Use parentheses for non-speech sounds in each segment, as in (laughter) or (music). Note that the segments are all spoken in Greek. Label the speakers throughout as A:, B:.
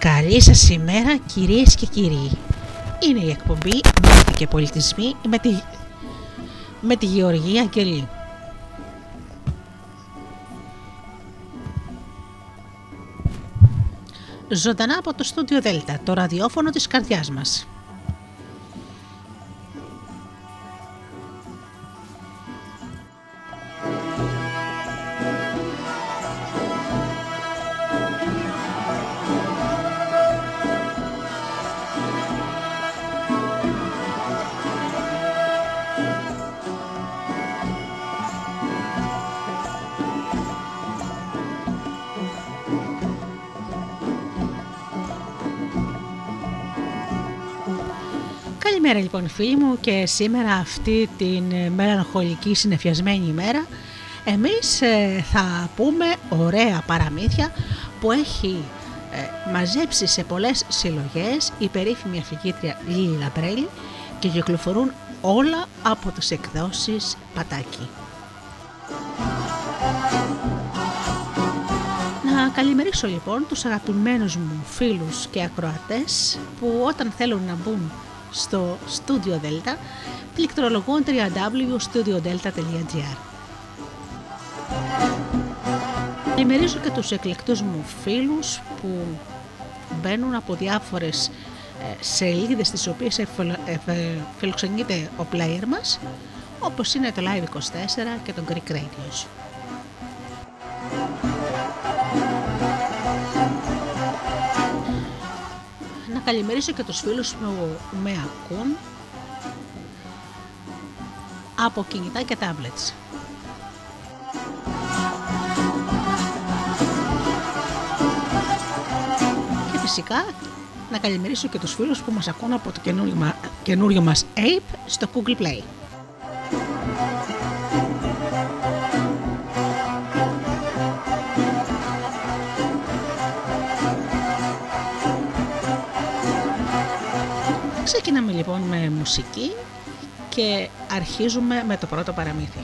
A: Καλή σας ημέρα κυρίες και κύριοι. Είναι η εκπομπή «Μύθοι και πολιτισμοί» με τη, με τη Γεωργία Αγγελή. Ζωντανά από το στούντιο Δέλτα, το ραδιόφωνο της καρδιάς μας. Λοιπόν φίλοι μου και σήμερα αυτή την ε, μελαγχολική συνεφιασμένη ημέρα εμείς ε, θα πούμε ωραία παραμύθια που έχει ε, μαζέψει σε πολλές συλλογές η περίφημη αφηγήτρια Λίλη Λαμπρέλη και κυκλοφορούν όλα από τις εκδόσεις Πατάκη. Να καλημερίσω λοιπόν τους αγαπημένους μου φίλους και ακροατές που όταν θέλουν να μπουν στο Studio Delta πληκτρολογούν www.studiodelta.gr Ενημερίζω και τους εκλεκτούς μου φίλους που μπαίνουν από διάφορες ε, σελίδες στις οποίες φιλοξενείται ο player μας όπως είναι το Live24 και το Greek Radios. Να καλημερίσω και τους φίλους που με ακούν από κινητά και tablets. Και φυσικά να καλημερίσω και τους φίλους που μας ακούν από το καινούριο, καινούριο μας Ape στο Google Play. Ξεκινάμε λοιπόν με μουσική και αρχίζουμε με το πρώτο παραμύθι.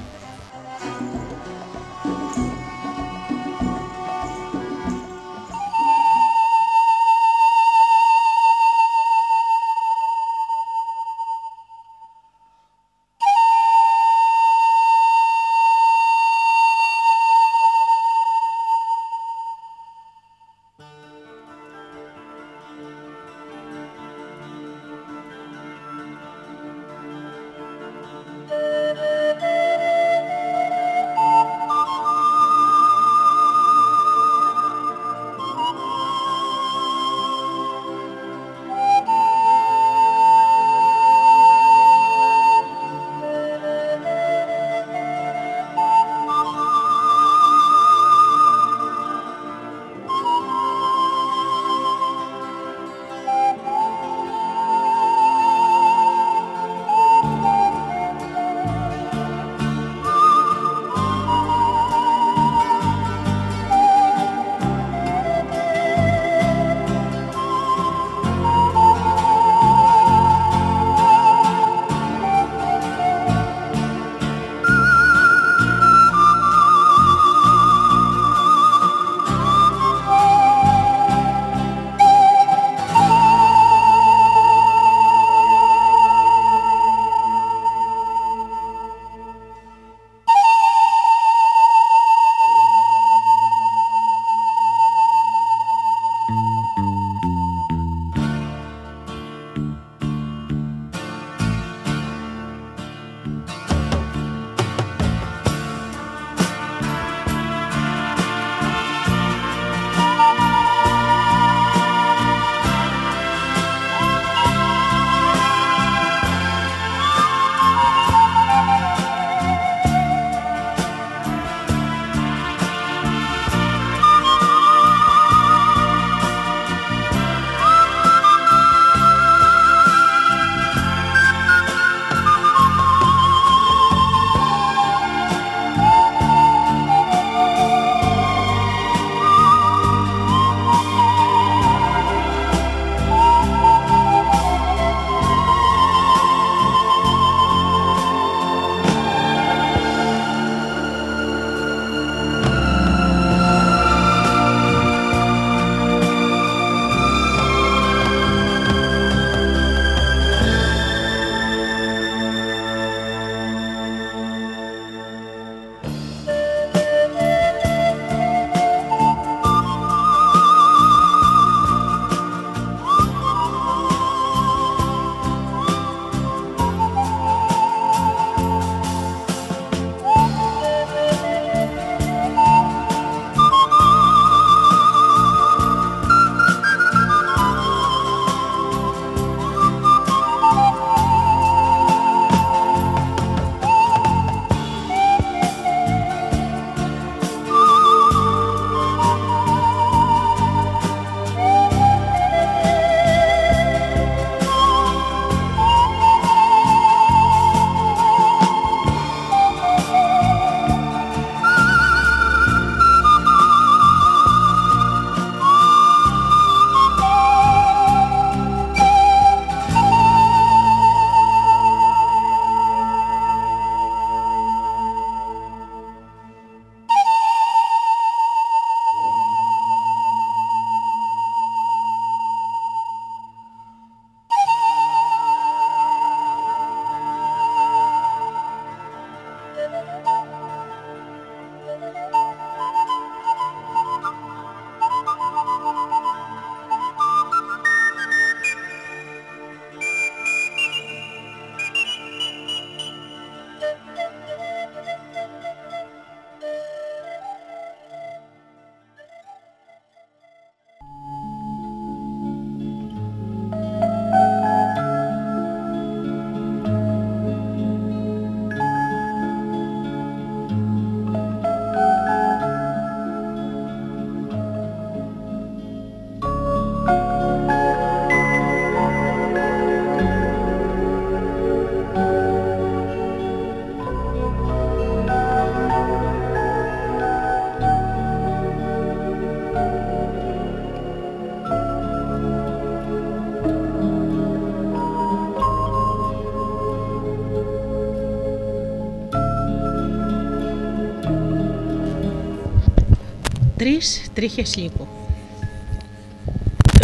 A: Τρεις τρίχες λύκου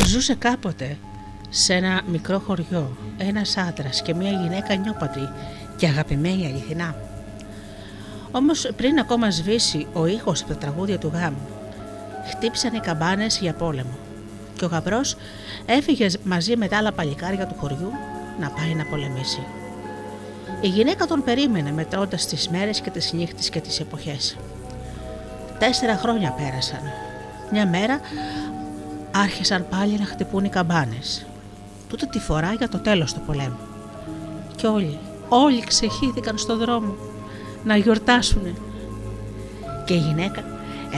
A: Ζούσε κάποτε σε ένα μικρό χωριό ένας άντρας και μια γυναίκα νιόπατρη και αγαπημένη αληθινά. Όμως πριν ακόμα σβήσει ο ήχος από τα τραγούδια του γάμου, χτύπησαν οι καμπάνες για πόλεμο και ο γαμπρός έφυγε μαζί με τα άλλα παλικάρια του χωριού να πάει να πολεμήσει. Η γυναίκα τον περίμενε μετρώντας τις μέρες και τις νύχτες και τις εποχές. Τέσσερα χρόνια πέρασαν. Μια μέρα άρχισαν πάλι να χτυπούν οι καμπάνες. Τούτη τη φορά για το τέλος του πολέμου. Και όλοι, όλοι ξεχύθηκαν στο δρόμο να γιορτάσουνε. Και η γυναίκα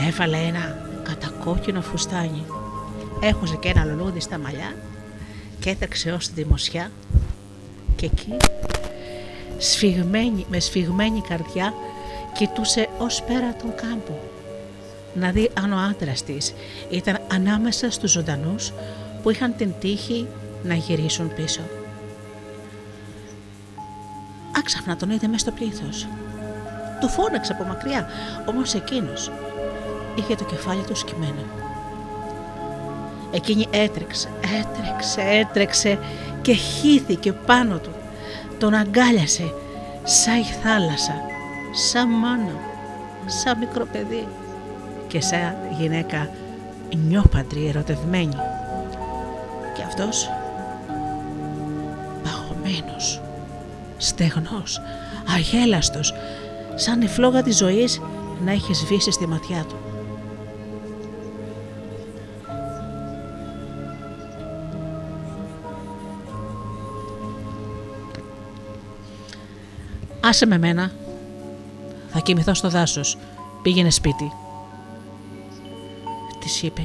A: έβαλε ένα κατακόκκινο φουστάνι. Έχωσε και ένα λουλούδι στα μαλλιά και έτρεξε ως τη δημοσιά και εκεί σφιγμένη, με σφιγμένη καρδιά κοιτούσε ως πέρα τον κάμπο να δει αν ο άντρας της ήταν ανάμεσα στους ζωντανούς που είχαν την τύχη να γυρίσουν πίσω. Άξαφνα τον είδε μέσα στο πλήθος. Του φώναξε από μακριά, όμως εκείνος είχε το κεφάλι του σκυμμένο. Εκείνη έτρεξε, έτρεξε, έτρεξε και χύθηκε πάνω του. Τον αγκάλιασε σαν η θάλασσα, σαν μάνα, σαν μικρό παιδί και σαν γυναίκα νιώπαντρη ερωτευμένη. Και αυτός παγωμένος, στεγνός, αγέλαστος, σαν η φλόγα της ζωής να έχει σβήσει στη ματιά του. Άσε με μένα. Θα κοιμηθώ στο δάσος. Πήγαινε σπίτι. Της είπε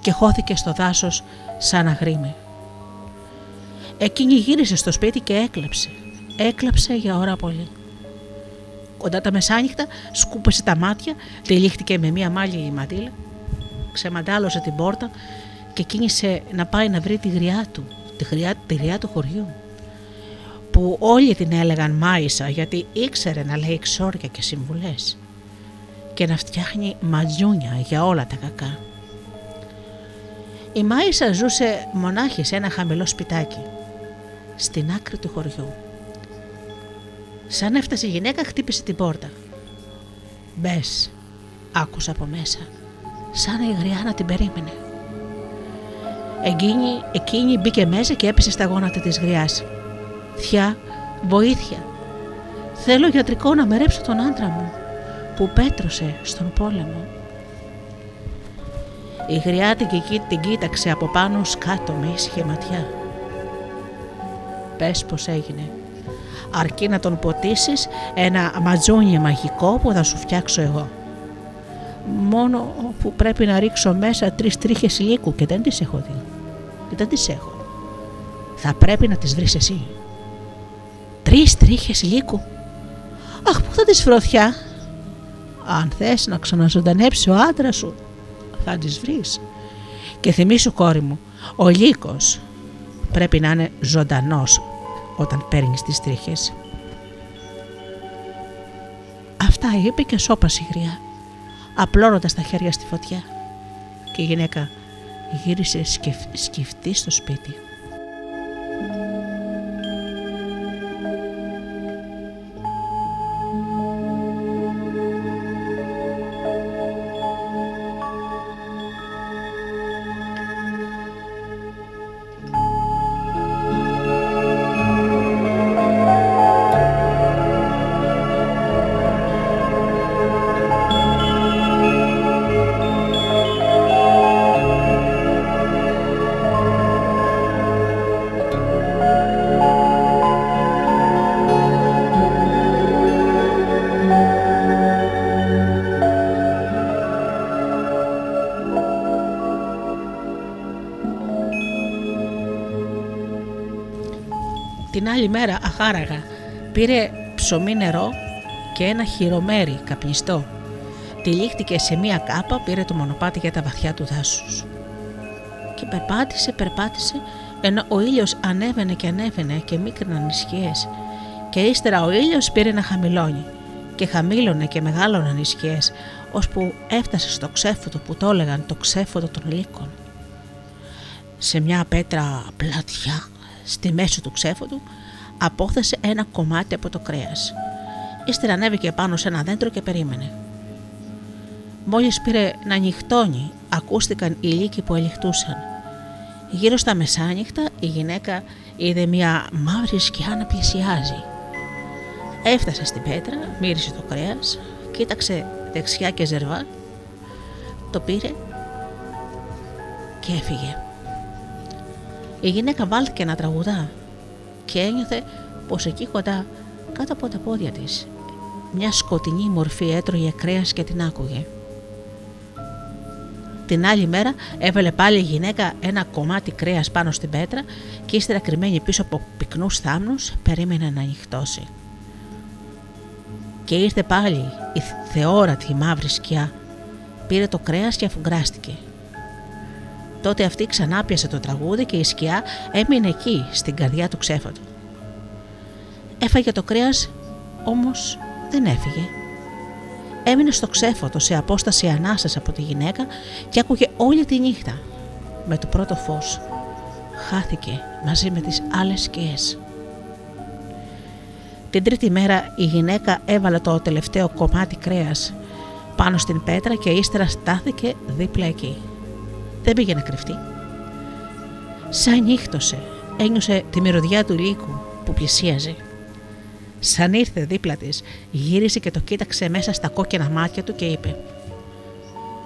A: και χώθηκε στο δάσος σαν αγρίμη. Εκείνη γύρισε στο σπίτι και έκλεψε. Έκλαψε για ώρα πολύ. Κοντά τα μεσάνυχτα σκούπεσε τα μάτια, τυλίχτηκε με μία μάλια η μαντήλα, ξεμαντάλωσε την πόρτα και κίνησε να πάει να βρει τη γριά του, τη γριά, τη γριά του χωριού που όλοι την έλεγαν Μάισα γιατί ήξερε να λέει ξόρια και συμβουλές και να φτιάχνει ματζούνια για όλα τα κακά. Η Μάισα ζούσε μονάχη σε ένα χαμηλό σπιτάκι, στην άκρη του χωριού. Σαν έφτασε η γυναίκα χτύπησε την πόρτα. Μπες, άκουσα από μέσα, σαν η γριά την περίμενε. Εκείνη, εκείνη μπήκε μέσα και έπεσε στα γόνατα της γριάς. Θιά, βοήθεια. Θέλω γιατρικό να μερέψω τον άντρα μου που πέτρωσε στον πόλεμο. Η γριά την, την κοίταξε από πάνω σκάτω με ήσυχη ματιά. Πες πως έγινε. Αρκεί να τον ποτίσεις ένα ματζόνι μαγικό που θα σου φτιάξω εγώ. Μόνο που πρέπει να ρίξω μέσα τρεις τρίχες λύκου και δεν τις έχω δει. Και δεν τις έχω. Θα πρέπει να τις βρεις εσύ. Τρεις τρίχες λύκου. Αχ, πού θα τις φροθιά. Αν θες να ξαναζωντανέψει ο άντρας σου, θα τις βρεις. Και θυμίσου κόρη μου, ο λύκος πρέπει να είναι ζωντανός όταν παίρνεις τις τρίχες. Αυτά είπε και σώπασε η γριά, απλώνοντας τα χέρια στη φωτιά. Και η γυναίκα γύρισε σκεφτής στο σπίτι. Άλλη μέρα αχάραγα πήρε ψωμί νερό και ένα χειρομέρι καπνιστό. Τυλίχτηκε σε μία κάπα, πήρε το μονοπάτι για τα βαθιά του δάσους. Και περπάτησε, περπάτησε, ενώ ο ήλιος ανέβαινε και ανέβαινε και μίκριναν οι σκιές. Και ύστερα ο ήλιος πήρε να χαμηλώνει και χαμήλωνε και μεγάλωναν οι σκιές, ώσπου έφτασε στο ξέφωτο που το έλεγαν το ξέφωτο των λύκων. Σε μια πέτρα πλατιά στη μέση του ξέφωτου απόθεσε ένα κομμάτι από το κρέας. Ύστερα ανέβηκε πάνω σε ένα δέντρο και περίμενε. Μόλις πήρε να νυχτώνει, ακούστηκαν οι λύκοι που ελιχτούσαν. Γύρω στα μεσάνυχτα η γυναίκα είδε μια μαύρη σκιά να πλησιάζει. Έφτασε στην πέτρα, μύρισε το κρέας, κοίταξε δεξιά και ζερβά, το πήρε και έφυγε. Η γυναίκα βάλθηκε να τραγουδά και ένιωθε πως εκεί κοντά κάτω από τα πόδια της μια σκοτεινή μορφή έτρωγε κρέας και την άκουγε. Την άλλη μέρα έβαλε πάλι η γυναίκα ένα κομμάτι κρέας πάνω στην πέτρα και ύστερα κρυμμένη πίσω από πυκνούς θάμνους περίμενε να ανοιχτώσει. Και ήρθε πάλι η θεόρατη μαύρη σκιά. Πήρε το κρέας και αφουγκράστηκε. Τότε αυτή ξανά πιασε το τραγούδι και η σκιά έμεινε εκεί στην καρδιά του ξέφατου. Έφαγε το κρέας όμως δεν έφυγε. Έμεινε στο ξέφωτο σε απόσταση ανάσας από τη γυναίκα και άκουγε όλη τη νύχτα. Με το πρώτο φως χάθηκε μαζί με τις άλλες σκιές. Την τρίτη μέρα η γυναίκα έβαλε το τελευταίο κομμάτι κρέας πάνω στην πέτρα και ύστερα στάθηκε δίπλα εκεί. Δεν πήγε να κρυφτεί. Σαν νύχτωσε, ένιωσε τη μυρωδιά του λύκου που πλησίαζε. Σαν ήρθε δίπλα της, γύρισε και το κοίταξε μέσα στα κόκκινα μάτια του και είπε: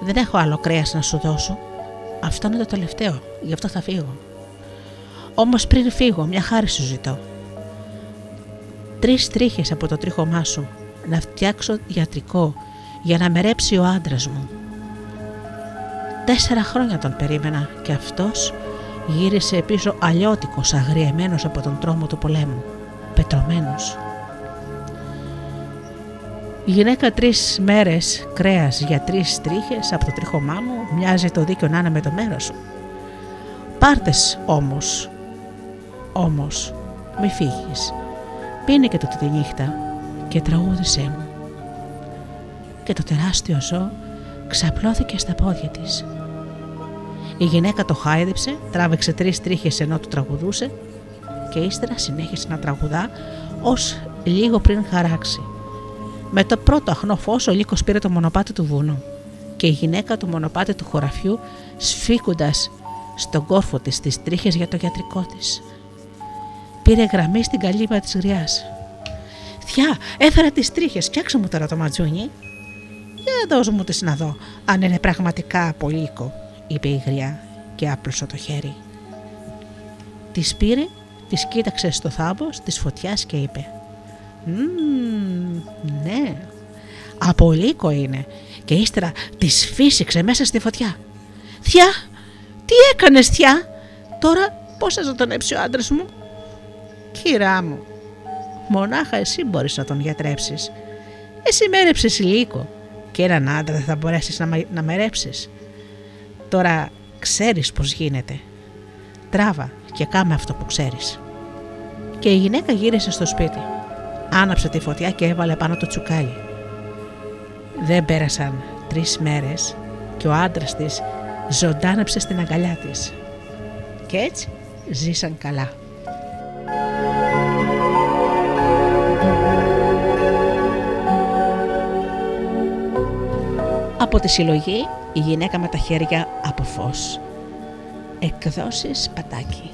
A: Δεν έχω άλλο κρέας να σου δώσω. Αυτό είναι το τελευταίο, γι' αυτό θα φύγω. Όμως πριν φύγω, μια χάρη σου ζητώ. Τρεις τρίχες από το τρίχωμά σου να φτιάξω ιατρικό για να μερέψει ο άντρας μου. Τέσσερα χρόνια τον περίμενα και αυτός γύρισε πίσω αλλιώτικος αγριεμένος από τον τρόμο του πολέμου, πετρωμένος. Η γυναίκα τρεις μέρες κρέας για τρεις τρίχες από το τρίχωμά μου μοιάζει το δίκιο να είναι με το μέρος σου. Πάρτες όμως, όμως, μη φύγεις. Πίνε και το τη νύχτα και τραγούδισέ μου. Και το τεράστιο ζώο ξαπλώθηκε στα πόδια της. Η γυναίκα το χάιδεψε, τράβηξε τρεις τρίχες ενώ του τραγουδούσε και ύστερα συνέχισε να τραγουδά ως λίγο πριν χαράξει. Με το πρώτο αχνό φως ο Λύκος πήρε το μονοπάτι του βουνού και η γυναίκα το μονοπάτι του χωραφιού σφίγγοντας στον κόρφο της τις τρίχες για το γιατρικό της. Πήρε γραμμή στην καλύβα της γριάς. Θιά, έφερα τις τρίχες, φτιάξε μου τώρα το ματζούνι. Για δώσ' μου τις να δω, αν είναι πραγματικά από λύκο, είπε η γριά και άπλωσε το χέρι. Τη πήρε, της κοίταξε στο θάμπο της φωτιάς και είπε: ναι, από λύκο είναι και ύστερα της φύσηξε μέσα στη φωτιά. Θιά, τι έκανες θιά, τώρα πώς θα ζωντανέψει ο άντρας μου; Κυρά μου, μονάχα εσύ μπορείς να τον γιατρέψεις. Εσύ μέρεψες λύκο και έναν άντρα δεν θα μπορέσεις να, να μερέψεις. Τώρα ξέρεις πώς γίνεται. Τράβα και κάμε αυτό που ξέρεις. Και η γυναίκα γύρισε στο σπίτι άναψε τη φωτιά και έβαλε πάνω το τσουκάλι. Δεν πέρασαν τρεις μέρες και ο άντρας της ζωντάνεψε στην αγκαλιά της. Και έτσι ζήσαν καλά. Από τη συλλογή η γυναίκα με τα χέρια από φως. Εκδόσεις πατάκι.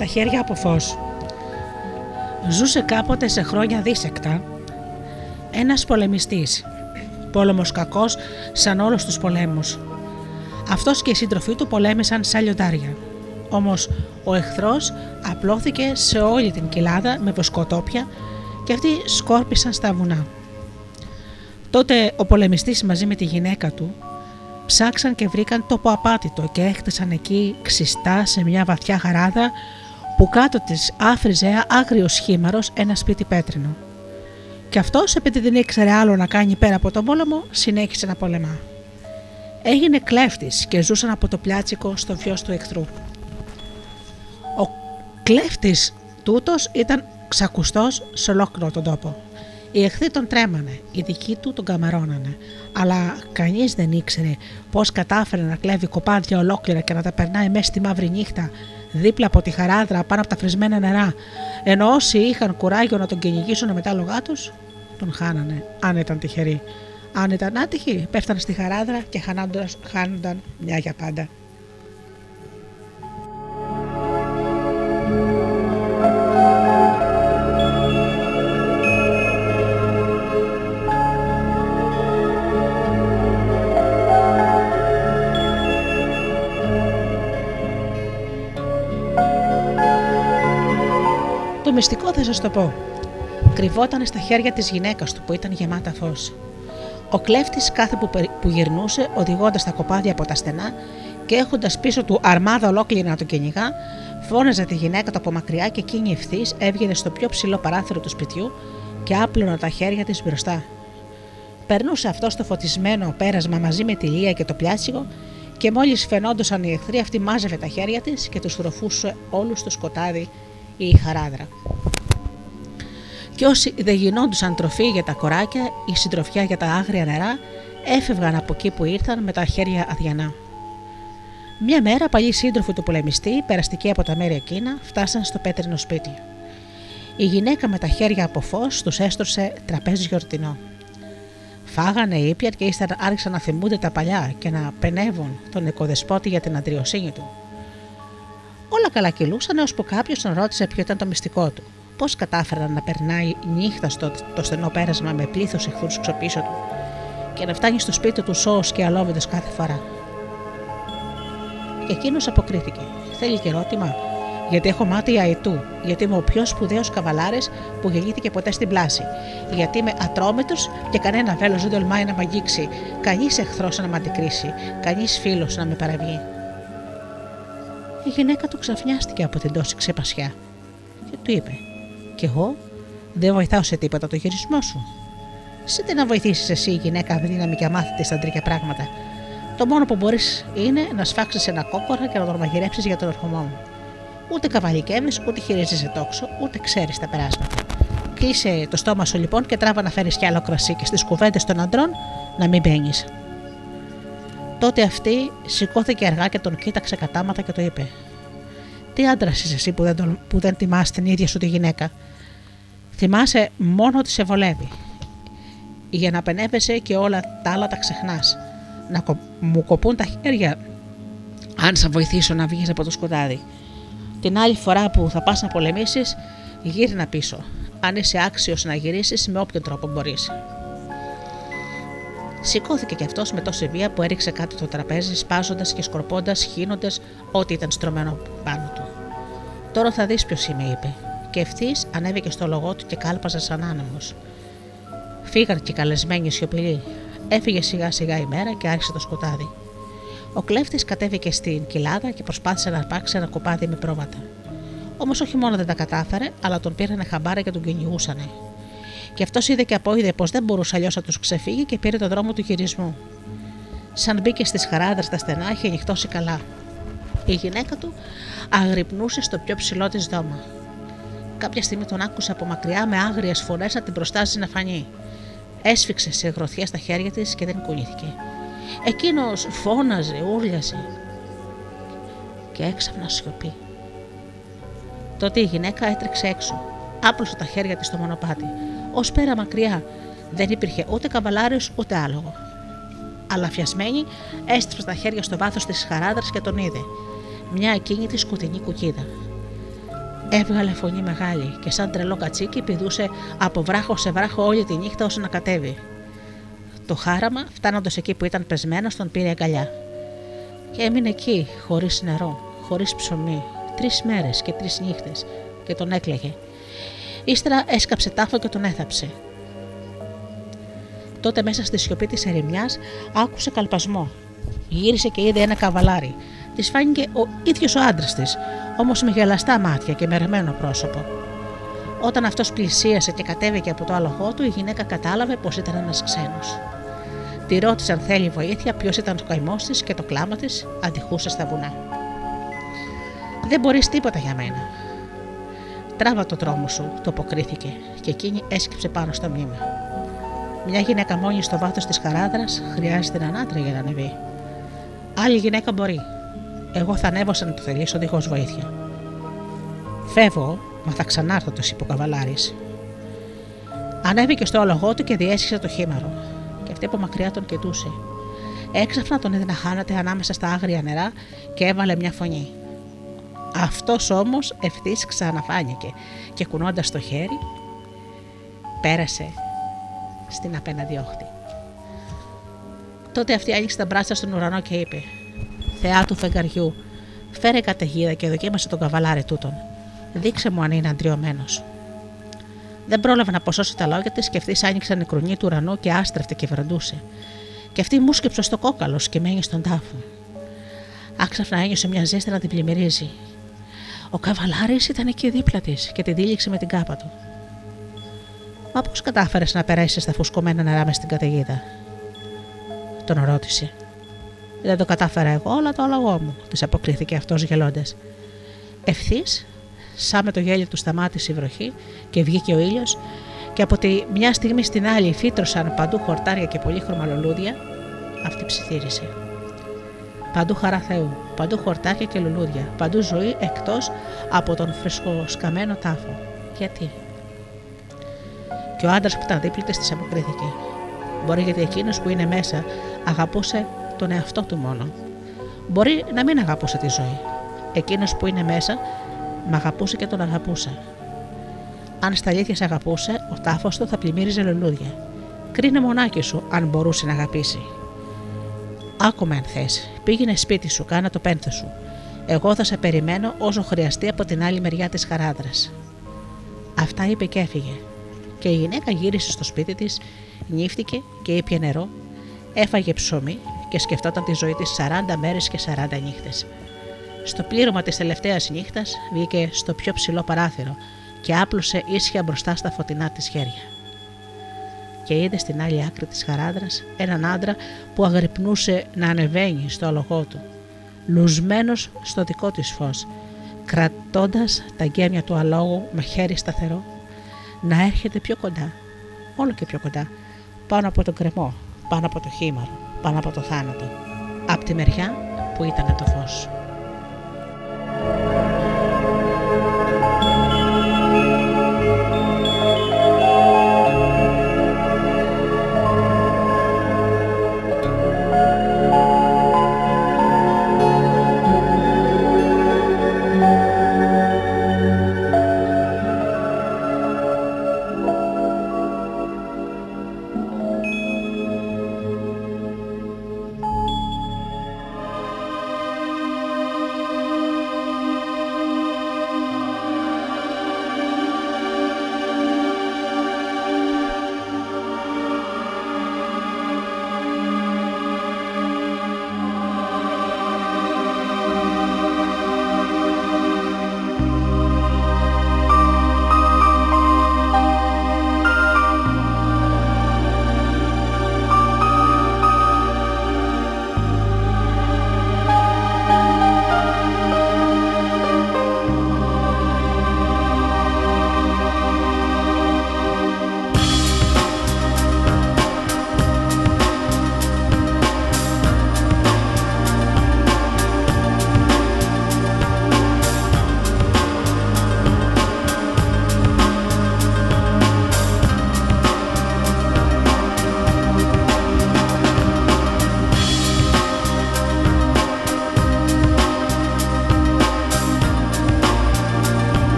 A: Τα χέρια από φως. Ζούσε κάποτε σε χρόνια δίσεκτα ένας πολεμιστής, πόλεμος κακός σαν όλους τους πολέμους. Αυτός και οι σύντροφοί του πολέμησαν σαν λιοντάρια. Όμως ο εχθρός απλώθηκε σε όλη την κοιλάδα με βοσκοτόπια και αυτοί σκόρπισαν στα βουνά. Τότε ο πολεμιστής μαζί με τη γυναίκα του ψάξαν και βρήκαν τόπο απάτητο και έχτισαν εκεί ξιστά σε μια βαθιά χαράδα που κάτω της άφριζε άγριος χήμαρος ένα σπίτι πέτρινο. Και αυτός επειδή δεν ήξερε άλλο να κάνει πέρα από τον πόλεμο συνέχισε να πολεμά. Έγινε κλέφτης και ζούσαν από το πλάτσικο στο φιός του εχθρού. Ο κλέφτης τούτος ήταν ξακουστός σε ολόκληρο τον τόπο. Οι εχθροί τον τρέμανε, οι δικοί του τον καμαρώνανε, αλλά κανείς δεν ήξερε πώς κατάφερε να κλέβει κοπάδια ολόκληρα και να τα περνάει μέσα στη μαύρη νύχτα, δίπλα από τη χαράδρα πάνω από τα φρισμένα νερά, ενώ όσοι είχαν κουράγιο να τον κυνηγήσουν με τα λογά τους, τον χάνανε, αν ήταν τυχεροί. Αν ήταν άτυχοι, πέφτανε στη χαράδρα και χάνονταν μια για πάντα. Μυστικό θα σας το πω. Κρυβόταν στα χέρια της γυναίκας του που ήταν γεμάτα φως. Ο κλέφτης κάθε που, που γυρνούσε, οδηγώντας τα κοπάδια από τα στενά και έχοντας πίσω του αρμάδα ολόκληρη να το κυνηγά, φώναζε τη γυναίκα του από μακριά και εκείνη ευθύς έβγαινε στο πιο ψηλό παράθυρο του σπιτιού και άπλωνε τα χέρια της μπροστά. Περνούσε αυτός στο φωτισμένο πέρασμα μαζί με τη Λία και το πιάτσιγο και μόλις φαινόντουσαν οι εχθροί, αυτή μάζευε τα χέρια της και τους τροφούσε όλους στο σκοτάδι ή η χαράδρα. Και όσοι δεν γινόντουσαν τροφή για τα κοράκια ή συντροφιά για τα άγρια νερά, έφευγαν από εκεί που ήρθαν με τα χέρια αδιανά. Μια μέρα, παλιοί σύντροφοι του πολεμιστή, περαστικοί από τα μέρη εκείνα, φτάσαν στο πέτρινο σπίτι. Η γυναίκα με τα χέρια από φως τους έστρωσε τραπέζι γιορτινό. Φάγανε, ήπιαν και ύστερα άρχισαν να θυμούνται τα παλιά και να πενεύουν τον οικοδεσπότη για την αντριοσύνη του. Όλα καλά κυλούσαν έω που κάποιος τον ρώτησε ποιο ήταν το μυστικό του. Πώς κατάφεραν να περνάει νύχτα στο το στενό πέρασμα με πλήθος εχθρού ξοπίσω του και να φτάνει στο σπίτι του σώο και αλόβητος κάθε φορά. Και εκείνος αποκρίθηκε. Θέλει και ερώτημα, γιατί έχω μάτι αετού, γιατί είμαι ο πιο σπουδαίος καβαλάρης που γεννήθηκε ποτέ στην πλάση, γιατί είμαι ατρόμητος και κανένα βέλος δεν τολμάει να με αγγίξει, κανείς εχθρός να με αντικρίσει, κανείς φίλος να με παραβεί. Η γυναίκα του ξαφνιάστηκε από την τόση ξεπασιά και του είπε: Κι εγώ δεν βοηθάω σε τίποτα το χειρισμό σου. Σε τι να βοηθήσεις εσύ, η γυναίκα αδύναμη και αμάθητη στα τρίκια πράγματα. Το μόνο που μπορείς είναι να σφάξεις ένα κόκορα και να τον μαγειρέψεις για τον ερχομό μου. Ούτε καβαλικεύεις, ούτε χειρίζεσαι τόξο, ούτε ξέρεις τα περάσματα. Κλείσε το στόμα σου λοιπόν και τράβα να φέρεις κι άλλο κρασί και στις κουβέντες των αντρών να μην μπαίνεις. Τότε αυτή σηκώθηκε αργά και τον κοίταξε κατάματα και το είπε: Τι άντρας είσαι εσύ που δεν, τον, που δεν τιμάς την ίδια σου τη γυναίκα; Θυμάσαι μόνο ότι σε βολεύει. Για να πενεύεσαι και όλα τα άλλα τα ξεχνάς. Να μου κοπούν τα χέρια αν σε βοηθήσω να βγεις από το σκοτάδι. Την άλλη φορά που θα πας να πολεμήσεις, γύρνα πίσω. Αν είσαι άξιος να γυρίσεις με όποιον τρόπο μπορείς. Σηκώθηκε κι αυτός με τόση βία που έριξε κάτω το τραπέζι, σπάζοντας και σκορπώντας, χύνοντας ό,τι ήταν στρωμένο πάνω του. Τώρα θα δεις ποιος είμαι, είπε, και ευθύς ανέβηκε στο λογό του και κάλπαζε σαν άνεμος. Φύγαν και οι καλεσμένοι σιωπηλοί. Έφυγε σιγά σιγά η μέρα και άρχισε το σκοτάδι. Ο κλέφτης κατέβηκε στην κοιλάδα και προσπάθησε να αρπάξει ένα κοπάδι με πρόβατα. Όμως όχι μόνο δεν τα κατάφερε, αλλά τον πήρανε χαμπάρα και τον κυνηγούσανε. Και αυτός είδε και απόειδε πως δεν μπορούσε αλλιώς να τους ξεφύγει και πήρε το δρόμο του γυρισμού. Σαν μπήκε στις χαράδρες στα στενά, είχε νυχτώσει καλά. Η γυναίκα του αγρυπνούσε στο πιο ψηλό της δώμα. Κάποια στιγμή τον άκουσε από μακριά με άγριες φωνές να την προστάζει να φανεί. Έσφιξε σε γροθιά στα χέρια της και δεν κουνήθηκε. Εκείνος φώναζε, ούρλιαζε. Και έξαφνα σιωπή. Τότε η γυναίκα έτρεξε έξω. Άπλωσε τα χέρια της στο μονοπάτι ως πέρα μακριά. Δεν υπήρχε ούτε καβαλάριος ούτε άλογο. Αλλά φιασμένη έστριψε τα χέρια στο βάθος της χαράδρας και τον είδε. Μια ακίνητη σκοτεινή κουκίδα. Έβγαλε φωνή μεγάλη και σαν τρελό κατσίκι πηδούσε από βράχο σε βράχο όλη τη νύχτα όσο να κατέβει. Το χάραμα, φτάνοντας εκεί που ήταν πεσμένος, τον πήρε αγκαλιά. Και έμεινε εκεί, χωρίς νερό, χωρίς ψωμί, τρεις μέρες και τρεις νύχτες, και τον έκλαιγε. Ύστερα έσκαψε τάφο και τον έθαψε. Τότε μέσα στη σιωπή της ερημιάς άκουσε καλπασμό. Γύρισε και είδε ένα καβαλάρι. Της φάνηκε ο ίδιος ο άντρας της, όμως με γελαστά μάτια και μερεμένο πρόσωπο. Όταν αυτός πλησίασε και κατέβηκε από το άλογο του, η γυναίκα κατάλαβε πως ήταν ένας ξένος. Τη ρώτησε αν θέλει βοήθεια, ποιος ήταν ο καημός της και το κλάμα της αντιχούσε στα βουνά. Δεν μπορείς τίποτα για μένα. Τράβα το τρόμο σου, το αποκρίθηκε, και εκείνη έσκυψε πάνω στο μνήμα. Μια γυναίκα μόνη στο βάθος της χαράδρας χρειάζεται έναν άντρα για να ανεβεί. Άλλη γυναίκα μπορεί. Εγώ θα ανέβω σαν να το θελήσω δίχως βοήθεια. Φεύγω, μα θα ξανάρθω, το είπε ο καβαλάρης. Ανέβηκε στο άλογό του και διέσχισε το χήμαρο. Και αυτή από μακριά τον κοιτούσε. Έξαφνα τον είδε να χάνεται ανάμεσα στα άγρια νερά και έβαλε μια φωνή. Αυτός όμως ευθύς ξαναφάνηκε και κουνώντας το χέρι, πέρασε στην απέναντι όχθη. Τότε αυτή άνοιξε τα μπράτσα στον ουρανό και είπε: Θεά του φεγγαριού, φέρε καταιγίδα και δοκίμασε τον καβαλάρι τούτον. Δείξε μου αν είναι αντριωμένος. Δεν πρόλαβε να ποσώσει τα λόγια της και αυτή άνοιξε νεκρουνή του ουρανού και άστρεφτε και βραντούσε. Και αυτή μουσκεψε στο κόκαλος και μένει στον τάφο. Άξαφνα ένιωσε μια ζέστη να την πλημμυρίζει. Ο καβαλάρης ήταν εκεί δίπλα της και την δίληξε με την κάπα του. Μα πώς κατάφερες να περάσεις στα φουσκωμένα νερά μες στην καταιγίδα, τον ρώτησε. Δεν το κατάφερα εγώ, αλλά το άλογο μου, της αποκρίθηκε αυτός γελώντας. Ευθύς, σαν με το γέλιο του σταμάτησε η βροχή και βγήκε ο ήλιος, και από τη μια στιγμή στην άλλη φύτρωσαν παντού χορτάρια και πολύχρωμα λουλούδια, αυτή ψιθύρισε. Παντού χαρά Θεού, παντού χορτάρια και λουλούδια, παντού ζωή εκτός από τον φρεσκοσκαμένο τάφο. Γιατί; Και ο άντρας που ήταν δίπλα της αποκρίθηκε. Μπορεί γιατί εκείνος που είναι μέσα αγαπούσε τον εαυτό του μόνο. Μπορεί να μην αγαπούσε τη ζωή. Εκείνος που είναι μέσα, με αγαπούσε και τον αγαπούσε. Αν στα αλήθεια σε αγαπούσε, ο τάφος του θα πλημμύριζε λουλούδια. Κρίνε μονάκι σου αν μπορούσε να αγαπήσει. Άκουμε αν θες. Πήγαινε σπίτι σου, κάνα το πένθος σου. Εγώ θα σε περιμένω όσο χρειαστεί από την άλλη μεριά της χαράδρας. Αυτά είπε και έφυγε. Και η γυναίκα γύρισε στο σπίτι της, νύφτηκε και ήπια νερό, έφαγε ψωμί και σκεφτόταν τη ζωή της 40 μέρες και 40 νύχτες. Στο πλήρωμα της τελευταίας νύχτας βγήκε στο πιο ψηλό παράθυρο και άπλωσε ίσια μπροστά στα φωτεινά της χέρια. Και είδε στην άλλη άκρη της χαράδρας έναν άντρα που αγρυπνούσε να ανεβαίνει στο αλογό του, λουσμένος στο δικό της φως, κρατώντας τα γκέμια του αλόγου με χέρι σταθερό, να έρχεται πιο κοντά, όλο και πιο κοντά, πάνω από τον κρεμό, πάνω από το χήμαρο, πάνω από το θάνατο, από τη μεριά που ήταν το φως.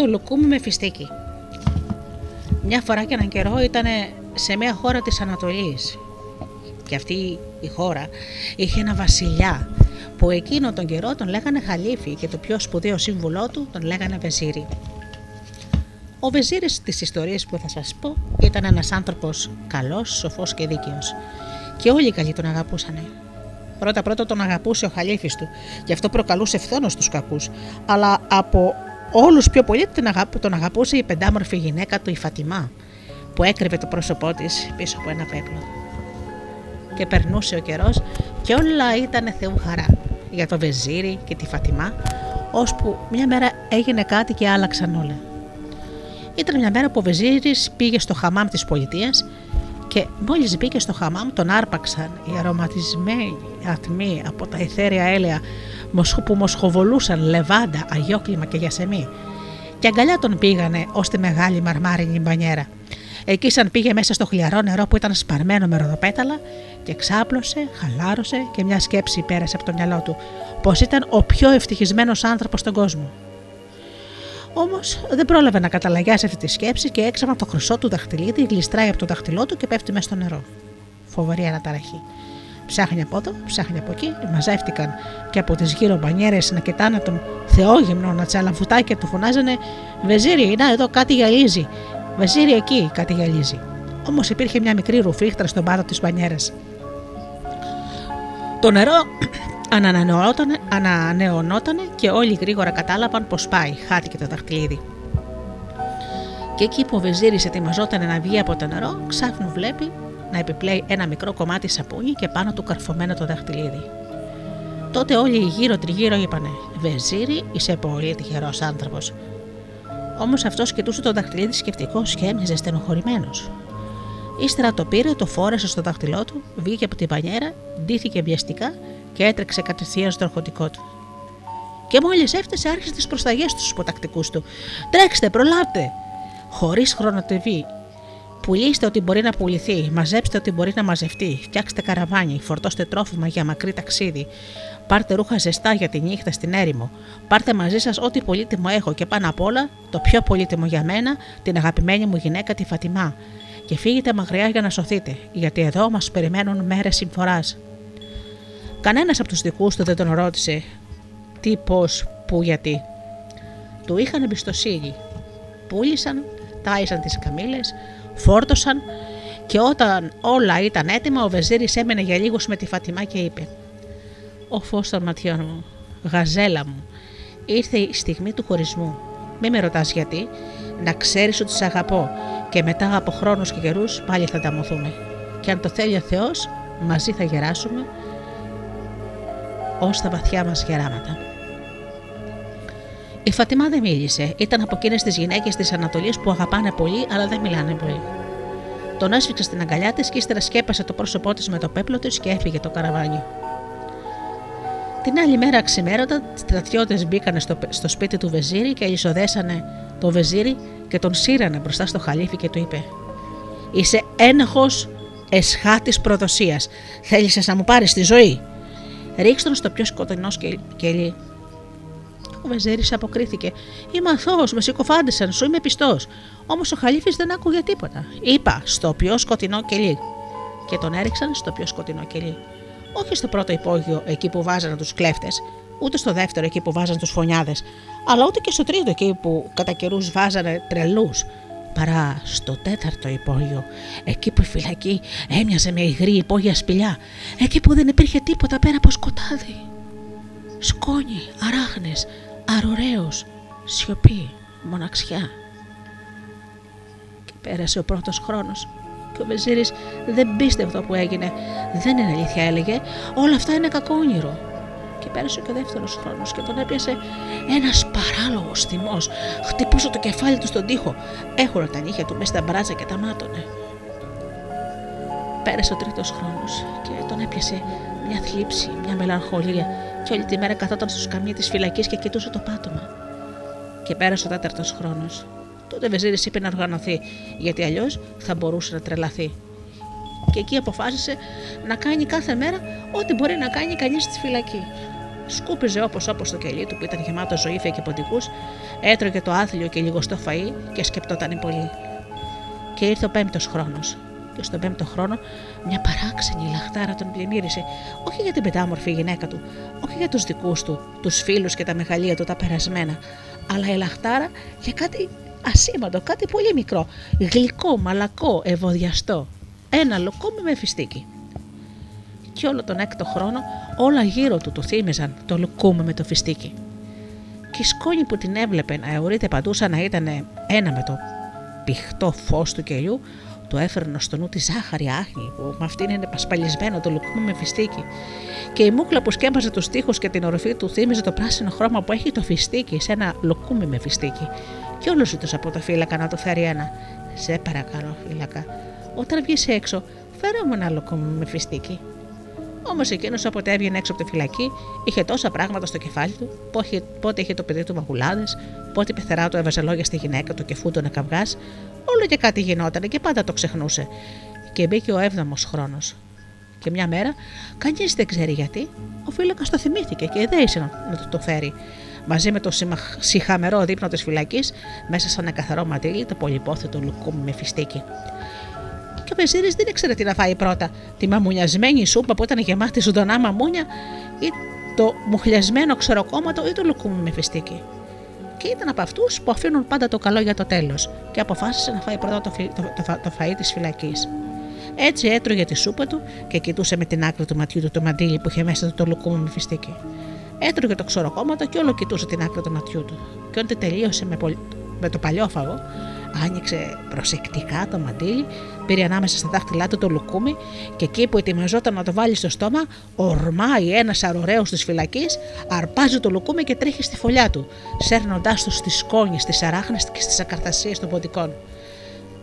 A: Το λουκούμι με φιστίκι. Μια φορά και έναν καιρό ήταν σε μια χώρα της Ανατολής και αυτή η χώρα είχε ένα βασιλιά που εκείνο τον καιρό τον λέγανε Χαλίφη και το πιο σπουδαίο σύμβουλό του τον λέγανε Βεζίρι. Ο Βεζίρης της ιστορίας που θα σας πω ήταν ένας άνθρωπος καλός, σοφός και δίκαιος και όλοι οι καλοί τον αγαπούσαν. Πρώτα πρώτα τον αγαπούσε ο Χαλίφης του και αυτό προκαλούσε φθόνος στους κακούς, αλλά από όλους πιο πολύ τον αγαπούσε η πεντάμορφη γυναίκα του η Φατιμά που έκρυβε το πρόσωπό της πίσω από ένα πέπλο. Και περνούσε ο καιρός και όλα ήταν θεού χαρά για το Βεζίρι και τη Φατιμά, ώσπου μια μέρα έγινε κάτι και άλλαξαν όλα. Ήταν μια μέρα που ο Βεζίρης πήγε στο χαμάμ της πολιτείας και μόλις μπήκε στο χαμάμ τον άρπαξαν οι αρωματισμένοι ατμοί από τα ηθέρια έλαια που μοσχοβολούσαν λεβάντα, αγιόκλημα και γιασεμί και αγκαλιά τον πήγανε ως τη μεγάλη μαρμάρινη μπανιέρα. Εκεί σαν πήγε μέσα στο χλιαρό νερό που ήταν σπαρμένο με ροδοπέταλα και ξάπλωσε, χαλάρωσε και μια σκέψη πέρασε από το μυαλό του πως ήταν ο πιο ευτυχισμένος άνθρωπος στον κόσμο. Όμως δεν πρόλαβε να καταλαγιάσει αυτή τη σκέψη και έξαφνα το χρυσό του δαχτυλίδι γλιστράει από το δαχτυλό του και πέφτει μέσα στο νερό. Φοβερή αναταραχή. Ψάχνει από εδώ, ψάχνει από εκεί, μαζεύτηκαν και από τις γύρω μπανιέρες να κοιτάνε τον Θεόγυμνο να τσαλαμφουτάει και του φωνάζανε Βεζίρι, να εδώ κάτι γυαλίζει. Βεζίρι εκεί κάτι γυαλίζει. Όμως υπήρχε μια μικρή ρουφίχτρα στον πάτο της μπανιέρας. Το νερό (clears throat) ανανεωνότανε και όλοι γρήγορα κατάλαβαν πως πάει, χάθηκε το δαχτυλίδι. Και εκεί που ο Βεζίρη ετοιμαζόταν να βγει από το νερό, ξάφνου βλέπει να επιπλέει ένα μικρό κομμάτι σαπούνι και πάνω του καρφωμένο το δαχτυλίδι. Τότε όλοι οι γύρω τριγύρω είπανε: Βεζίρι, είσαι πολύ τυχερός άνθρωπος. Όμως αυτός κοιτούσε το δαχτυλίδι σκεπτικό και έμοιαζε στενοχωρημένος. Ύστερα το πήρε, το φόρεσε στο δάχτυλό του, βγήκε από την πανιέρα, ντύθηκε βιαστικά και έτρεξε κατευθείαν στο αρχοντικό του. Και μόλις έφτασε, άρχισε τις προσταγές του υποτακτικούς του. Τρέξτε, προλάβτε! Χωρίς χρονοτεβή. Πουλήστε ό,τι μπορεί να πουληθεί, μαζέψτε ό,τι μπορεί να μαζευτεί, φτιάξτε καραβάνι, φορτώστε τρόφιμα για μακρύ ταξίδι, πάρτε ρούχα ζεστά για τη νύχτα στην έρημο, πάρτε μαζί σας ό,τι πολύτιμο έχω και πάνω απ' όλα το πιο πολύτιμο για μένα, την αγαπημένη μου γυναίκα τη Φατιμά. Και φύγετε μακριά για να σωθείτε, γιατί εδώ μας περιμένουν μέρες συμφοράς. Κανένας από τους δικούς του δεν τον ρώτησε τι, πώς, πού, γιατί. Του είχαν εμπιστοσύνη. Πούλησαν, τάισαν τις καμίλε, φόρτωσαν και όταν όλα ήταν έτοιμα, ο Βεζίρης έμενε για λίγο με τη Φατιμά και είπε: Ο φως των ματιών μου, γαζέλα μου, ήρθε η στιγμή του χωρισμού. Μη με ρωτάς γιατί, να ξέρεις ότι σε αγαπώ και μετά από χρόνους και καιρούς πάλι θα τα μοθούμε. Και αν το θέλει ο Θεός, μαζί θα γεράσουμε ως τα βαθιά μας γεράματα. Η Φατιμά δεν μίλησε. Ήταν από εκείνες τις γυναίκες της Ανατολής που αγαπάνε πολύ, αλλά δεν μιλάνε πολύ. Τον έσφιξε στην αγκαλιά της και ύστερα σκέπασε το πρόσωπό της με το πέπλο της και έφυγε το καραβάνι. Την άλλη μέρα ξημέρωτα, στρατιώτες μπήκαν στο, στο σπίτι του Βεζίρη και εισοδέσανε το Βεζίρι και τον σύρανε μπροστά στο χαλίφι και του είπε: Είσαι ένοχος εσχάτης προδοσίας. Θέλησες να μου πάρεις τη ζωή. Ρίξτε τον στο πιο σκοτεινό κελί. Ο Βεζέρη αποκρίθηκε: Είμαι αθώος, με συκοφάντησαν, σου είμαι πιστός. Όμως ο Χαλίφης δεν άκουγε τίποτα. Είπα: Στο πιο σκοτεινό κελί. Και τον έριξαν στο πιο σκοτεινό κελί. Όχι στο πρώτο υπόγειο, εκεί που βάζανε τους κλέφτες, ούτε στο δεύτερο, εκεί που βάζανε τους φωνιάδες, αλλά ούτε και στο τρίτο, εκεί που κατά καιρούς βάζανε τρελούς, παρά στο τέταρτο υπόγειο, εκεί που η φυλακή έμοιαζε με υγρή υπόγεια σπηλιά, εκεί που δεν υπήρχε τίποτα πέρα από σκοτάδι. Σκόνη, αράχνες, αρωραίος, σιωπή, μοναξιά. Και πέρασε ο πρώτος χρόνος και ο Βεζίρης δεν πίστευε αυτό που έγινε. Δεν είναι αλήθεια έλεγε, όλα αυτά είναι κακό όνειρο και πέρασε και ο δεύτερος χρόνος και τον έπιασε ένας παράλογος θυμός. Χτυπούσε το κεφάλι του στον τοίχο. Έχουνε τα νύχια του μέσα στα μπράτσα και τα μάτωνε. Πέρασε ο τρίτος χρόνος και τον έπιασε μια θλίψη, μια μελαγχολία και όλη τη μέρα καθόταν στο σκαμί της φυλακής και κοιτούσε το πάτωμα. Και πέρασε ο τέταρτος χρόνος. Τότε ο Βεζίρης είπε να οργανωθεί, γιατί αλλιώς θα μπορούσε να τρελαθεί. Και εκεί αποφάσισε να κάνει κάθε μέρα ό,τι μπορεί να κάνει κανείς στη φυλακή σκούπιζε όπως όπως το κελί του που ήταν γεμάτο ζωήφια και ποντικούς, έτρωγε το άθλιο και λιγοστό φαΐ και σκεπτόταν πολύ. Και ήρθε ο πέμπτος χρόνος. Και στον πέμπτο χρόνο μια παράξενη λαχτάρα τον πλημμύρισε, όχι για την πεντάμορφη γυναίκα του, όχι για τους δικούς του, τους φίλους και τα μεγαλεία του τα περασμένα, αλλά η λαχτάρα για κάτι ασήμαντο, κάτι πολύ μικρό, γλυκό, μαλακό, ευωδιαστό. Ένα λοκόμι με φιστίκι. Και όλο τον έκτο χρόνο όλα γύρω του του θύμιζαν το λουκούμι με το φιστίκι. Και η σκόνη που την έβλεπε να αιωρείται παντού σαν να ήταν ένα με το πηχτό φως του κελιού, του έφερνε στο νου της ζάχαρη άχνη που με αυτήν είναι πασπαλισμένο το λουκούμι με φιστίκι. Και η μούκλα που σκέπαζε τους τοίχου και την οροφή του θύμιζε το πράσινο χρώμα που έχει το φιστίκι σε ένα λουκούμι με φιστίκι. Και όλος ζήτησε από το φύλακα να το φέρει ένα. Σε παρακαλώ, φύλακα, όταν βγεις έξω, φέρε μου ένα λουκούμι με φιστίκι. Όμως εκείνος όποτε έβγαινε έξω από τη φυλακή, είχε τόσα πράγματα στο κεφάλι του, πότε είχε το παιδί του μαγουλάδες, πότε η πεθερά του έβαζε λόγια στη γυναίκα του και φούτωνε καυγά, όλο και κάτι γινόταν και πάντα το ξεχνούσε. Και μπήκε ο έβδομος χρόνος. Και μια μέρα, κανείς δεν ξέρει γιατί, ο φύλακας το θυμήθηκε και δέησε να το, το φέρει. Μαζί με το συχαμερό δείπνο της φυλακής, μέσα σαν ένα καθαρό ματήλι, το πολυπόθετο λουκούμι με φιστίκι και ο Βεζίρη δεν ήξερε τι να φάει πρώτα. Τη μαμουνιασμένη σούπα που ήταν γεμάτη ζωντανά μαμούνια ή το μουχλιασμένο ξεροκόμματο ή το λουκούμι με φιστίκι. Και ήταν από αυτούς που αφήνουν πάντα το καλό για το τέλος και αποφάσισε να φάει πρώτα το, φι, το, το, το φαΐ της φυλακής. Έτσι έτρωγε τη σούπα του και κοιτούσε με την άκρη του ματιού του το μαντίλι που είχε μέσα του το λουκούμι με φιστίκι. Έτρωγε το ξεροκόμματο και όλο κοιτούσε την άκρη του ματιού του. Και όταν τελείωσε με, με το παλιόφαγο, άνοιξε προσεκτικά το μαντίλι, πήρε ανάμεσα στα δάχτυλά του το λουκούμι και εκεί που ετοιμαζόταν να το βάλει στο στόμα, ορμάει ένας αρωραίος της φυλακής, αρπάζει το λουκούμι και τρέχει στη φωλιά του, σέρνοντάς του στις σκόνη, στις αράχνες και στις ακαρθασίε των ποντικών.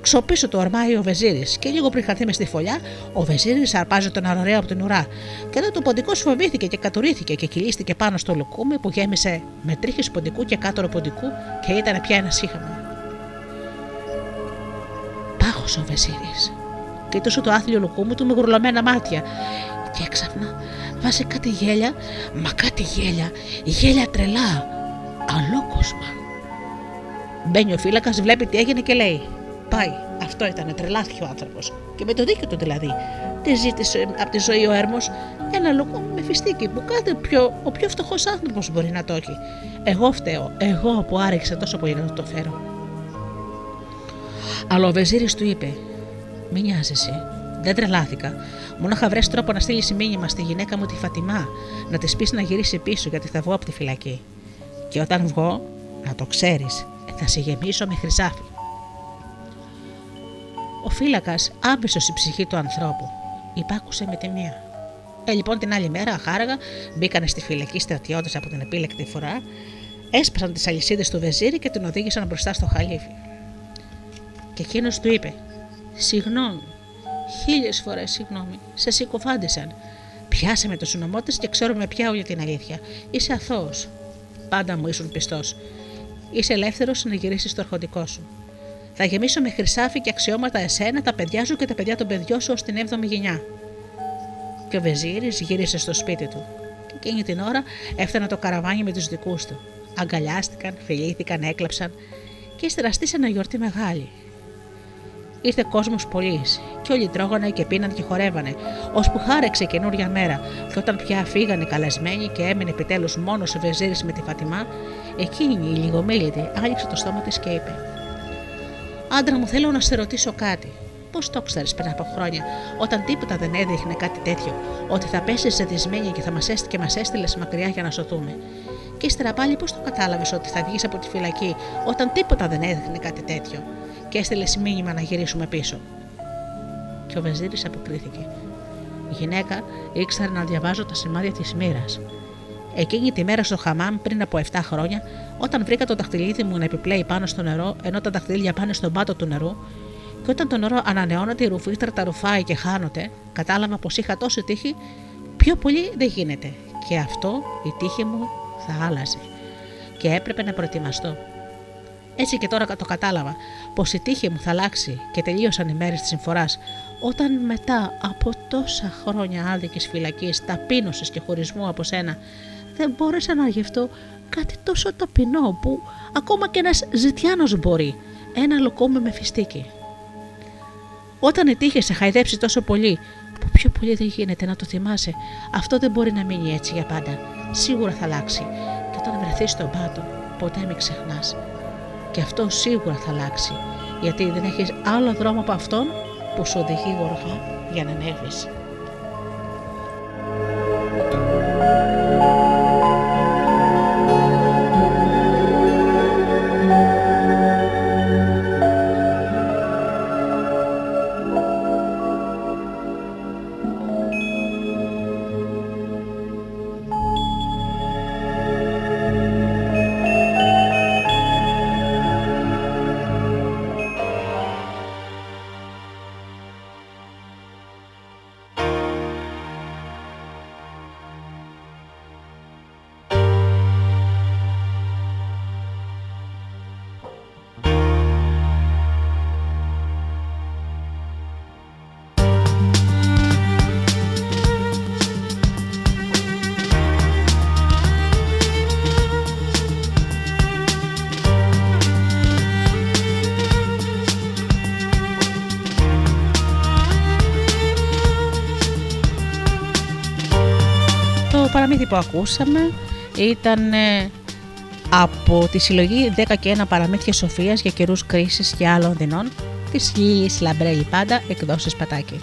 A: Ξοπίσω του ορμάει ο Βεζίρης και λίγο πριν χαθεί μες στη φωλιά, ο Βεζίρης αρπάζει τον αρωραίο από την ουρά. Και εδώ το ποντικό φοβήθηκε και κατουρίθηκε και κυλίστηκε πάνω στο λουκούμι που γέμισε με τρίχες ποντικού και κάτωρο ποντικού και ήταν πια ένα σύχαμα ο Βεζίρης. Κοίτωσε το άθλιο λουκούμι του με γουρλωμένα μάτια και έξαφνα βάζει κάτι γέλια, μα κάτι γέλια, γέλια τρελά, αλόκοσμα. Μπαίνει ο φύλακας, βλέπει τι έγινε και λέει: Πάει, αυτό ήταν, τρελάθηκε ο άνθρωπος. Και με το δίκιο του δηλαδή. Τι ζήτησε από τη ζωή ο έρμος, ένα λουκούμι με φιστίκι που κάθε πιο, ο πιο φτωχός άνθρωπος μπορεί να το έχει. Εγώ φταίω, εγώ που άρεξα τόσο πολύ να το φέρω. Αλλά ο Βεζίρης του είπε: Μην νοιάζεσαι. Δεν τρελάθηκα. Μόνο είχα βρει τρόπο να στείλεις μήνυμα στη γυναίκα μου τη Φατιμά, να της πεις να γυρίσει πίσω γιατί θα βγω από τη φυλακή. Και όταν βγω, να το ξέρεις, θα σε γεμίσω με χρυσάφι. Ο φύλακας άμεσος η ψυχή του ανθρώπου. Υπάκουσε με τη μία. Ε, λοιπόν την άλλη μέρα, αχάραγα, μπήκανε στη φυλακή στρατιώτες από την επίλεκτη φορά, έσπασαν τις αλυσίδες του Βεζίρη και την οδήγησαν μπροστά στο χαλίφι. Και εκείνος του είπε: Συγγνώμη, χίλιες φορές συγγνώμη, σε συκοφάντησαν. Πιάσε με το συνωμό της και ξέρουμε πια όλη την αλήθεια. Είσαι αθώος. Πάντα μου ήσουν πιστός. Είσαι ελεύθερος να γυρίσεις στο αρχοντικό σου. Θα γεμίσω με χρυσάφι και αξιώματα εσένα, τα παιδιά σου και τα παιδιά των παιδιών σου ως την 7η γενιά. Και ο Βεζίρης γύρισε στο σπίτι του. Και εκείνη την ώρα έφτανε το καραβάνι με τους δικούς του. Αγκαλιάστηκαν, φιλήθηκαν, έκλαψαν και ύστερα στήσανε γιορτή μεγάλη. Ήρθε κόσμος πολύ και όλοι τρώγανε και πίναν και χορεύανε, ώσπου χάρεξε καινούρια μέρα. Και όταν πια φύγανε καλεσμένοι και έμεινε επιτέλους μόνος ο Βεζίρης με τη Φατιμά, εκείνη η λιγομίλητη άνοιξε το στόμα της και είπε: Άντρα μου, θέλω να σε ρωτήσω κάτι. Πώς το ξέρεις πριν από χρόνια, όταν τίποτα δεν έδειχνε κάτι τέτοιο, ότι θα πέσεις ζεδισμένη και θα μας και μας έστειλες μακριά για να σωθούμε. Και ύστερα πάλι πώς το κατάλαβες ότι θα βγεις από τη φυλακή, όταν τίποτα δεν έδειχνε κάτι τέτοιο και έστειλες μήνυμα να γυρίσουμε πίσω; Και ο Βεζίρης αποκρίθηκε. Η γυναίκα ήξερε να διαβάζω τα σημάδια της μοίρας. Εκείνη τη μέρα στο χαμάμ πριν από 7 χρόνια, όταν βρήκα το δαχτυλίδι μου να επιπλέει πάνω στο νερό, ενώ τα δαχτυλίδια πάνε στον πάτο του νερού, και όταν το νερό ανανεώνεται, η ρουφίστρα τα ρουφάει και χάνονται, κατάλαβα πως είχα τόση τύχη, πιο πολύ δεν γίνεται. Και αυτό η τύχη μου θα άλλαζε. Και έπρεπε να προετοιμαστώ. Έτσι και τώρα το κατάλαβα πως η τύχη μου θα αλλάξει και τελείωσαν οι μέρες της συμφοράς, όταν μετά από τόσα χρόνια άδικης φυλακής, ταπείνωσης και χωρισμού από σένα, δεν μπόρεσα να γευτώ κάτι τόσο ταπεινό που ακόμα και ένας ζητιάνος μπορεί, ένα λοκόμι με φιστίκι. Όταν η τύχη σε χαϊδέψει τόσο πολύ, που πιο πολύ δεν γίνεται να το θυμάσαι, αυτό δεν μπορεί να μείνει έτσι για πάντα. Σίγουρα θα αλλάξει. Και όταν βρεθείς στον πάτο, ποτέ μην ξεχνάς. Και αυτό σίγουρα θα αλλάξει, γιατί δεν έχεις άλλο δρόμο από αυτόν που σου οδηγεί γοργά για να ανέβεις. Που ακούσαμε ήταν ε, από τη συλλογή 10 και 1 παραμύθια σοφίας για καιρούς κρίσης και άλλων δεινών της Λίλης Λαμπρέλη Πάντα εκδόσεις Πατάκη.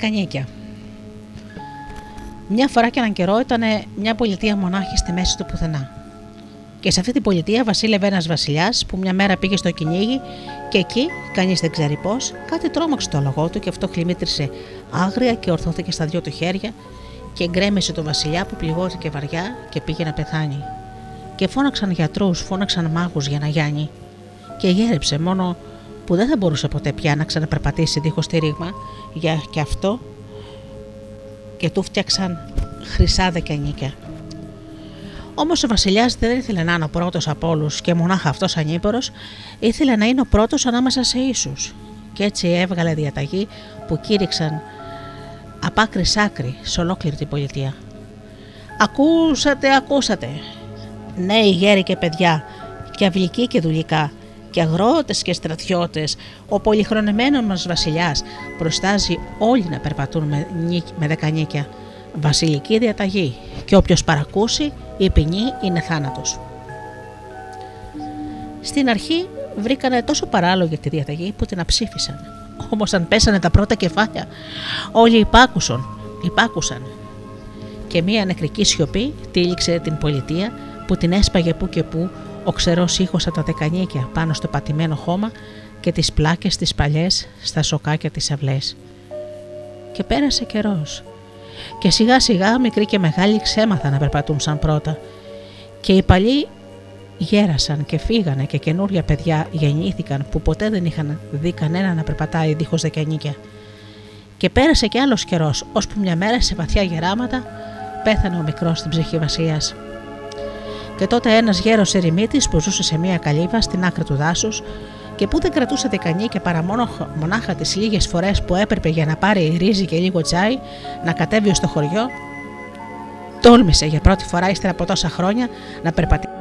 A: Δεκανίκια. Μια φορά και έναν καιρό ήταν μια πολιτεία μονάχη στη μέση του πουθενά. Και σε αυτή την πολιτεία βασίλευε ένας βασιλιάς που μια μέρα πήγε στο κυνήγι και εκεί, κανείς δεν ξέρει πώς, κάτι τρόμαξε το λογό του και αυτό χλιμήτρισε άγρια και ορθώθηκε στα δυο του χέρια και γκρέμισε το βασιλιά που πληγώθηκε βαριά και πήγε να πεθάνει. Και φώναξαν γιατρούς, φώναξαν μάγους για να γιάνει. Και γέρεψε μόνο που δεν θα μπορούσε ποτέ πια να ξαναπερπατήσει δίχως ρήγμα για και αυτό και του φτιάξαν χρυσά δεκανίκια. Όμως ο Βασιλιάς δεν ήθελε να είναι ο πρώτος από όλους και μονάχα αυτός ανήπορο, ήθελε να είναι ο πρώτος ανάμεσα σε ίσου. Και έτσι έβγαλε διαταγή που κήρυξαν απ' άκρη σ' άκρη σε ολόκληρη την πολιτεία. Ακούσατε, ακούσατε. Νέοι γέροι και παιδιά, και αυλικοί και δουλικά, και αγρότες και στρατιώτες, ο πολυχρονεμένος μας βασιλιάς προστάζει όλοι να περπατούν με, με δεκανίκια. Βασιλική διαταγή και όποιος παρακούσει η ποινή είναι θάνατος. Στην αρχή βρήκανε τόσο παράλογη τη διαταγή που την αψήφισαν. Όμως αν πέσανε τα πρώτα κεφάλια όλοι υπάκουσαν, υπάκουσαν. Και μία νεκρική σιωπή τύλιξε την πολιτεία που την έσπαγε που και που ο ξερός ήχος από τα δεκανίκια πάνω στο πατημένο χώμα και τις πλάκες τις παλιές στα σοκάκια της αυλές. Και πέρασε καιρός και σιγά σιγά μικροί και μεγάλοι ξέμαθαν να περπατούν σαν πρώτα και οι παλιοί γέρασαν και φύγανε και καινούρια παιδιά γεννήθηκαν που ποτέ δεν είχαν δει κανένα να περπατάει δίχως δεκανίκια. Και πέρασε και άλλος καιρός, ώσπου μια μέρα σε βαθιά γεράματα πέθανε ο μικρός στην ψυχή βασίας. Και τότε ένας γέρος ερημίτης που ζούσε σε μια καλύβα στην άκρη του δάσους και που δεν κρατούσε δεκανή και παρά μόνο μονάχα τις λίγες φορές που έπρεπε για να πάρει ρύζι και λίγο τσάι να κατέβει στο χωριό, τόλμησε για πρώτη φορά ύστερα από τόσα χρόνια να περπατήσει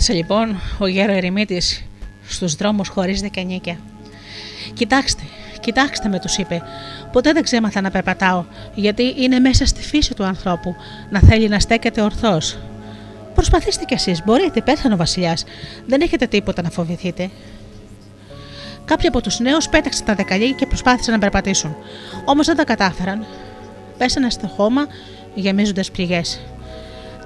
A: Σταμάτησε λοιπόν ο γέρο ερημίτη στους δρόμους χωρίς δεκανίκια. Κοιτάξτε, κοιτάξτε με, τους είπε. Ποτέ δεν ξέμαθα να περπατάω, γιατί είναι μέσα στη φύση του ανθρώπου να θέλει να στέκεται ορθώς. Προσπαθήστε κι εσείς, μπορείτε, πέθανε ο Βασιλιάς. Δεν έχετε τίποτα να φοβηθείτε. Κάποιοι από τους νέους πέταξαν τα δεκαλή και προσπάθησαν να περπατήσουν. Όμως δεν τα κατάφεραν. Πέσανε στο χώμα γεμίζοντας πληγές.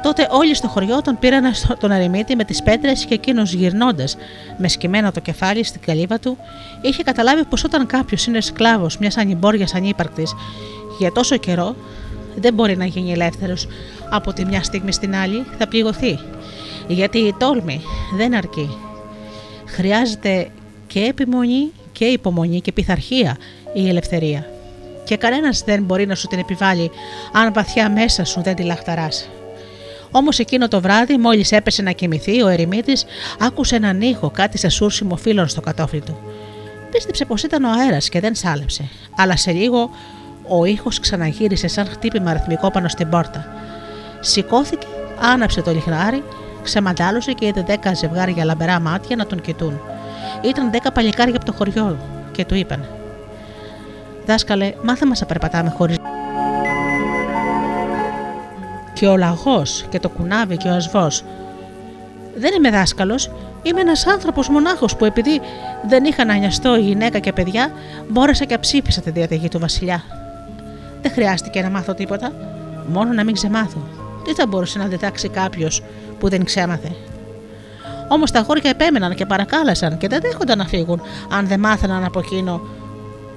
A: Τότε όλοι στο χωριό τον πήραν τον ερημίτη με τις πέτρες και εκείνος γυρνώντας με σκυμμένο το κεφάλι στην καλύβα του, είχε καταλάβει πως όταν κάποιος είναι σκλάβος μιας ανυμπόριας ανύπαρκτης για τόσο καιρό, δεν μπορεί να γίνει ελεύθερος από τη μια στιγμή στην άλλη, θα πληγωθεί. Γιατί η τόλμη δεν αρκεί. Χρειάζεται και επιμονή και υπομονή και πειθαρχία η ελευθερία. Και κανένας δεν μπορεί να σου την επιβάλλει αν βαθιά μέσα σου δεν τη λαχταράς. Όμως εκείνο το βράδυ, μόλις έπεσε να κοιμηθεί, ο ερημίτης άκουσε έναν ήχο, κάτι σε σούρσιμο φίλων στο κατόφλι του. Πίστεψε πως ήταν ο αέρας και δεν σάλεψε, αλλά σε λίγο ο ήχος ξαναγύρισε σαν χτύπημα αριθμικό πάνω στην πόρτα. Σηκώθηκε, άναψε το λιχνάρι, ξεμαντάλωσε και είδε δέκα ζευγάρια λαμπερά μάτια να τον κοιτούν. Ήταν δέκα παλικάρια από το χωριό και του είπαν: Δάσκαλε, μάθε μας να περπατάμε χωρίς και ο λαγός και το κουνάβι και ο ασβός. Δεν είμαι δάσκαλος, είμαι ένας άνθρωπος μονάχος που επειδή δεν είχα να νοιαστώ γυναίκα και παιδιά, μπόρεσα και ψήφισα τη διαταγή του Βασιλιά. Δεν χρειάστηκε να μάθω τίποτα, μόνο να μην ξεμάθω. Τι θα μπορούσε να διδάξει κάποιος που δεν ξέμαθε; Όμως τα χώρια επέμεναν και παρακάλεσαν και δεν δέχονταν να φύγουν αν δεν μάθαιναν από, εκείνο,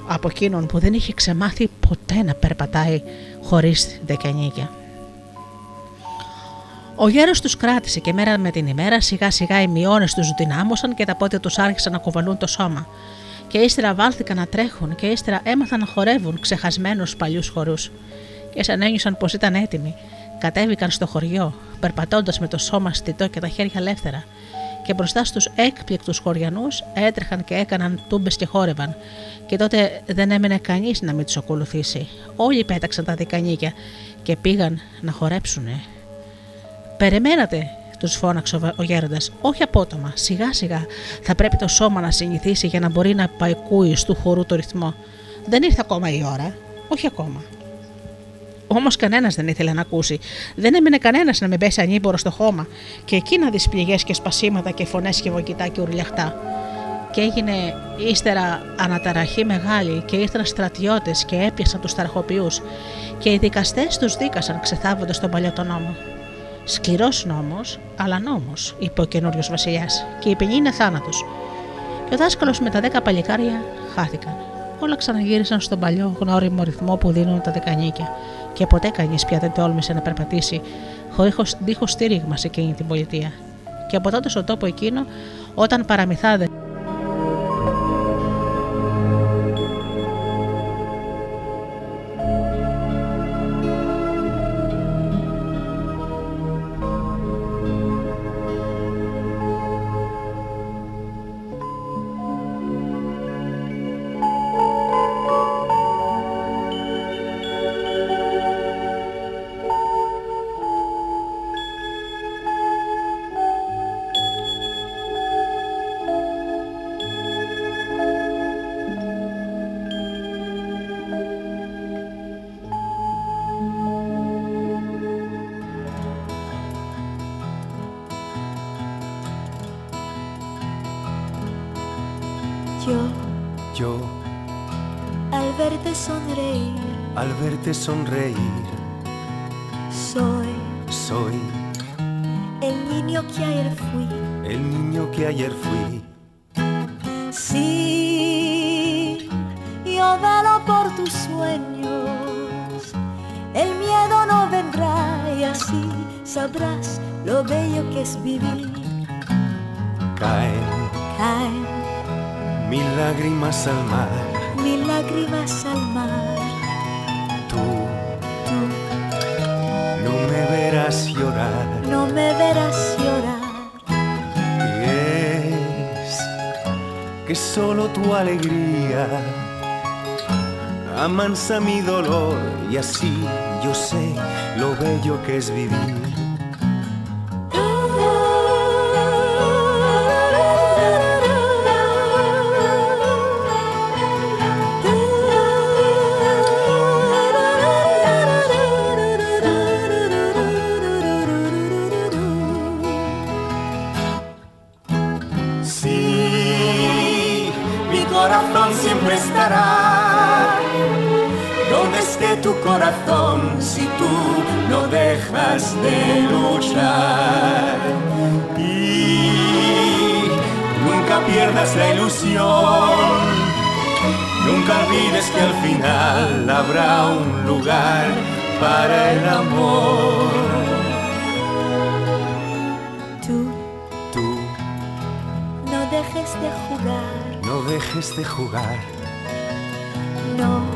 A: από εκείνον που δεν είχε ξεμάθει ποτέ να περπατάει χωρίς δεκανίκια. Ο γέρος τους κράτησε και μέρα με την ημέρα σιγά σιγά οι μειώνες τους δυνάμωσαν και τα πόδια τους άρχισαν να κουβαλούν το σώμα. Και ύστερα βάλθηκαν να τρέχουν και ύστερα έμαθαν να χορεύουν ξεχασμένους παλιούς χορούς. Και σαν ένιωσαν πως ήταν έτοιμοι, κατέβηκαν στο χωριό, περπατώντας με το σώμα στιτό και τα χέρια ελεύθερα. Και μπροστά στους έκπληκτους χωριανούς έτρεχαν και έκαναν τούμπες και χόρευαν. Και τότε δεν έμενε κανείς να μην τους ακολουθήσει. Όλοι πέταξαν τα δικανίκια και πήγαν να χορέψουνε. Περιμένατε, τους φώναξε ο γέροντας. Όχι απότομα, σιγά σιγά θα πρέπει το σώμα να συνηθίσει για να μπορεί να παϊκούει του χορού το ρυθμό. Δεν ήρθε ακόμα η ώρα, όχι ακόμα. Όμως κανένας δεν ήθελε να ακούσει. Δεν έμεινε κανένας να με πέσει ανήμπορος στο χώμα, και εκεί να δεις πληγές και σπασίματα και φωνές και βοκητά και ουρλιαχτά. Και έγινε ύστερα αναταραχή μεγάλη και ήρθαν στρατιώτες και έπιασαν τους ταρχοποιούς, και οι δικαστές τους δίκασαν ξεθάβοντας τον παλιό τον νόμο. Σκληρό νόμος, αλλά νόμος, είπε ο καινούριος Βασιλιάς, και η ποινή είναι θάνατος. Και ο δάσκαλος με τα δέκα παλικάρια χάθηκαν. Όλα ξαναγύρισαν στον παλιό γνώριμο ρυθμό που δίνουν τα δεκανίκια, και ποτέ κανείς πια δεν τόλμησε να περπατήσει δίχως στήριγμα σε εκείνη την πολιτεία. Και από τότε στον τόπο εκείνο, όταν παραμυθάδε
B: amansa mi dolor y así yo sé lo bello que es vivir. Corazón si tú no dejas de luchar. Y nunca pierdas la ilusión. Nunca olvides que al final habrá un lugar para el amor.
C: de jugar.
B: No dejes de jugar.
C: No.
B: No.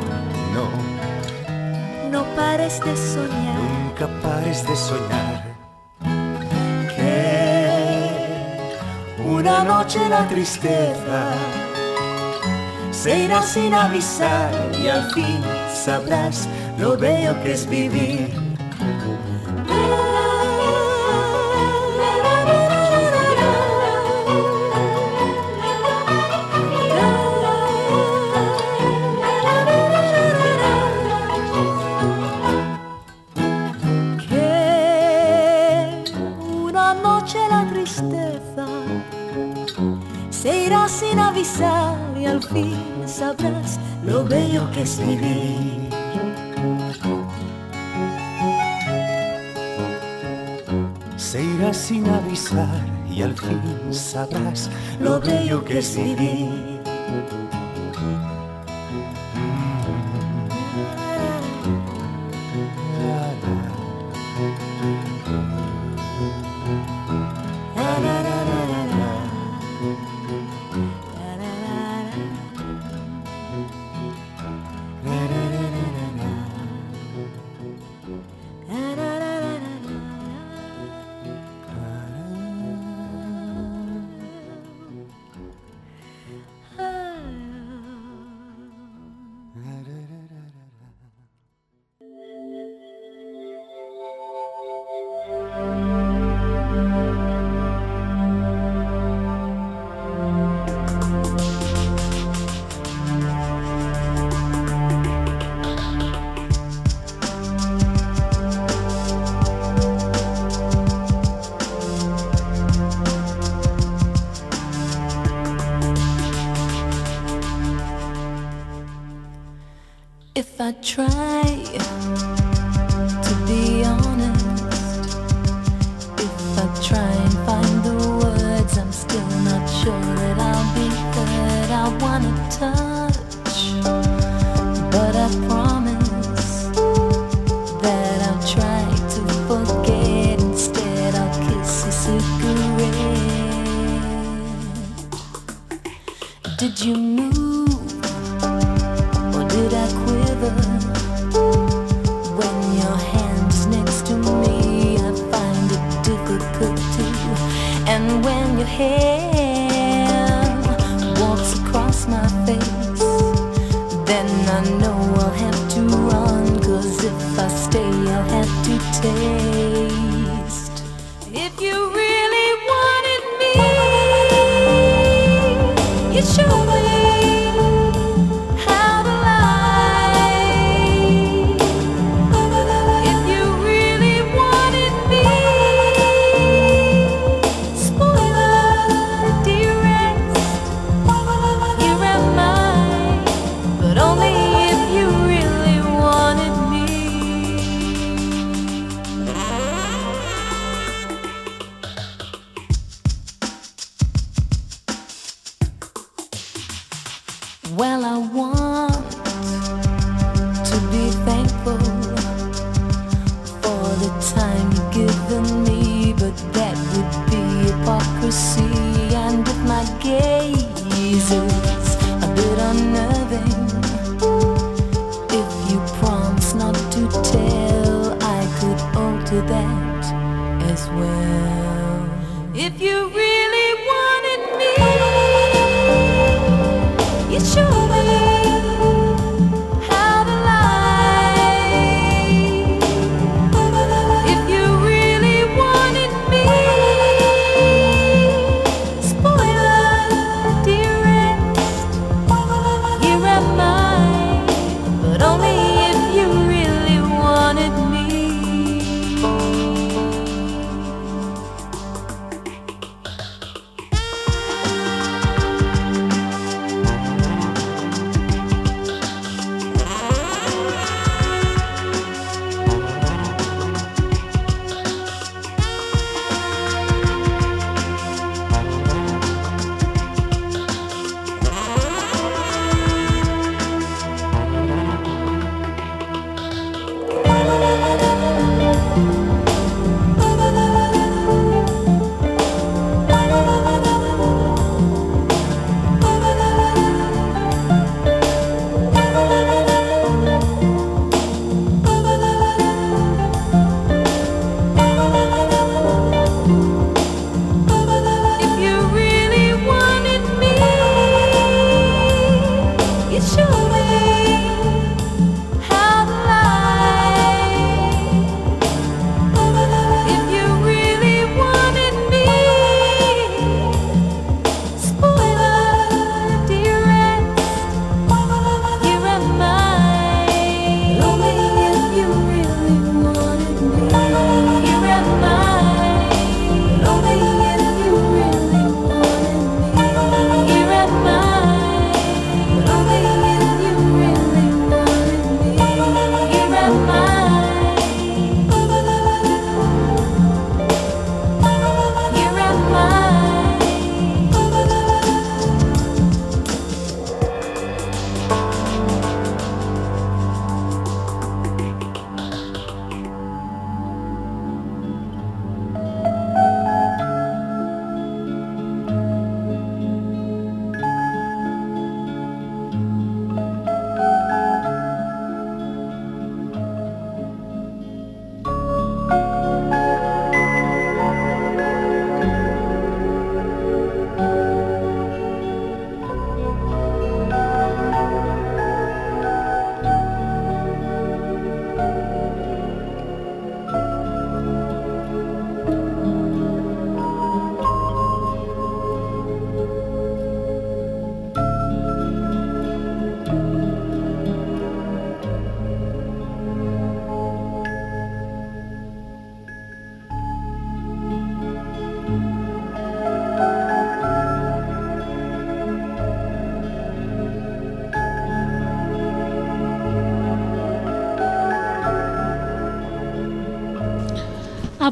C: De soñar.
B: Nunca pares de soñar. Que una noche la tristeza se irá sin avisar y al fin sabrás lo bello que es vivir
C: al fin sabrás lo bello que es vivir.
B: Se irá sin avisar y al fin sabrás lo bello que es vivir.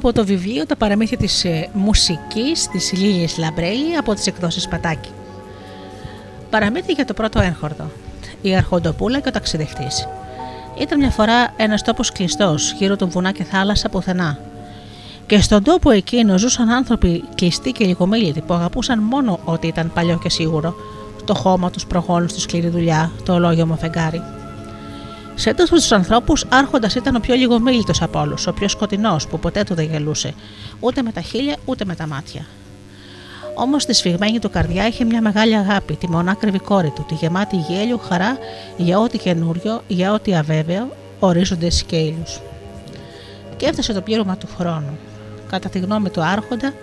A: Από το βιβλίο «Τα παραμύθια της ε, μουσικής» της Λίλιες Λαμπρέλη από τις εκδόσεις Πατάκη. Παραμύθι για το πρώτο έγχορδο. Η Αρχοντοπούλα και ο ταξιδευτής. Ήταν μια φορά ένας τόπος κλειστός, γύρω του βουνά και θάλασσα πουθενά. Και στον τόπο εκείνο ζούσαν άνθρωποι κλειστοί και λιγομίλητοι που αγαπούσαν μόνο ό,τι ήταν παλιό και σίγουρο. Το χώμα τους προγόνους στη σκληρή δουλειά, το ολόγιο φεγγάρι. Σε αυτού τους ανθρώπους, Άρχοντας ήταν ο πιο λιγομίλητος από όλους, ο πιο σκοτεινός που ποτέ του δεν γελούσε, ούτε με τα χείλια ούτε με τα μάτια. Όμως στη σφιγμένη του καρδιά είχε μια μεγάλη αγάπη, τη μονάκριβη κόρη του, τη γεμάτη γέλιο, χαρά για ό,τι καινούριο, για ό,τι αβέβαιο, ορίζοντε και ήλιου. Και έφτασε το πλήρωμα του χρόνου. Κατά τη γνώμη του Άρχοντα,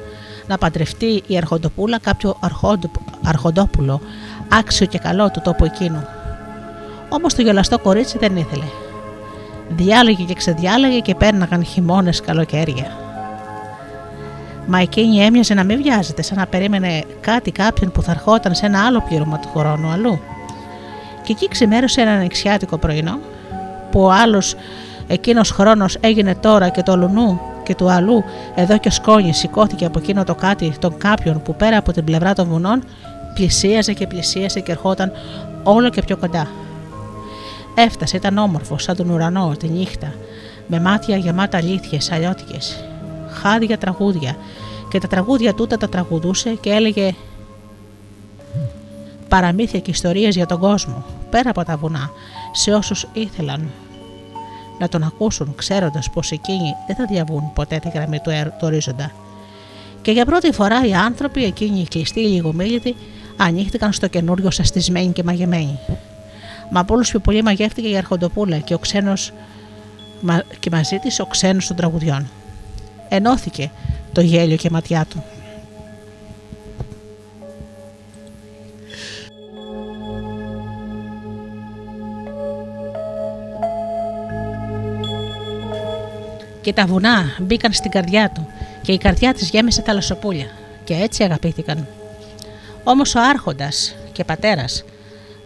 A: να παντρευτεί η Αρχοντοπούλα κάποιο αρχοντόπουλο, άξιο και καλό του τόπου εκείνου, Όμως το γελαστό κορίτσι δεν ήθελε. Διάλεγε και ξεδιάλεγε και πέρναγαν χειμώνες καλοκαίρια. Μα εκείνη έμοιαζε να μην βιάζεται, σαν να περίμενε κάτι κάποιον που θα ερχόταν σε ένα άλλο πλήρωμα του χρόνου αλλού. Και εκεί ξημέρωσε ένα ανοιξιάτικο πρωινό, που ο άλλος εκείνος χρόνος έγινε τώρα και το λουνού και του αλλού εδώ και σκόνη σηκώθηκε από εκείνο το κάτι των κάποιον που πέρα από την πλευρά των βουνών πλησίαζε και πλησίασε και ερχόταν όλο και πιο κοντά. Έφτασε, ήταν όμορφος σαν τον ουρανό τη νύχτα, με μάτια γεμάτα αλήθειες αλλιώτικες. Χάδια τραγούδια και τα τραγούδια τούτα τα τραγουδούσε και έλεγε παραμύθια και ιστορίες για τον κόσμο, πέρα από τα βουνά, σε όσους ήθελαν να τον ακούσουν ξέροντας πως εκείνοι δεν θα διαβούν ποτέ τη γραμμή του, του ορίζοντα. Και για πρώτη φορά οι άνθρωποι, εκείνοι οι κλειστοί, οι λιγομίλητοι, ανοίχτηκαν στο καινούριο σαστισμένοι και μαγεμένοι. Μα από όλους πιο πολύ μαγεύτηκε η Αρχοντοπούλα και, ο ξένος, και μαζί της ο ξένος των τραγουδιών. Ενώθηκε το γέλιο και ματιά του. Και τα βουνά μπήκαν στην καρδιά του και η καρδιά της γέμισε θαλασσοπούλια και έτσι αγαπήθηκαν. Όμως ο άρχοντας και πατέρας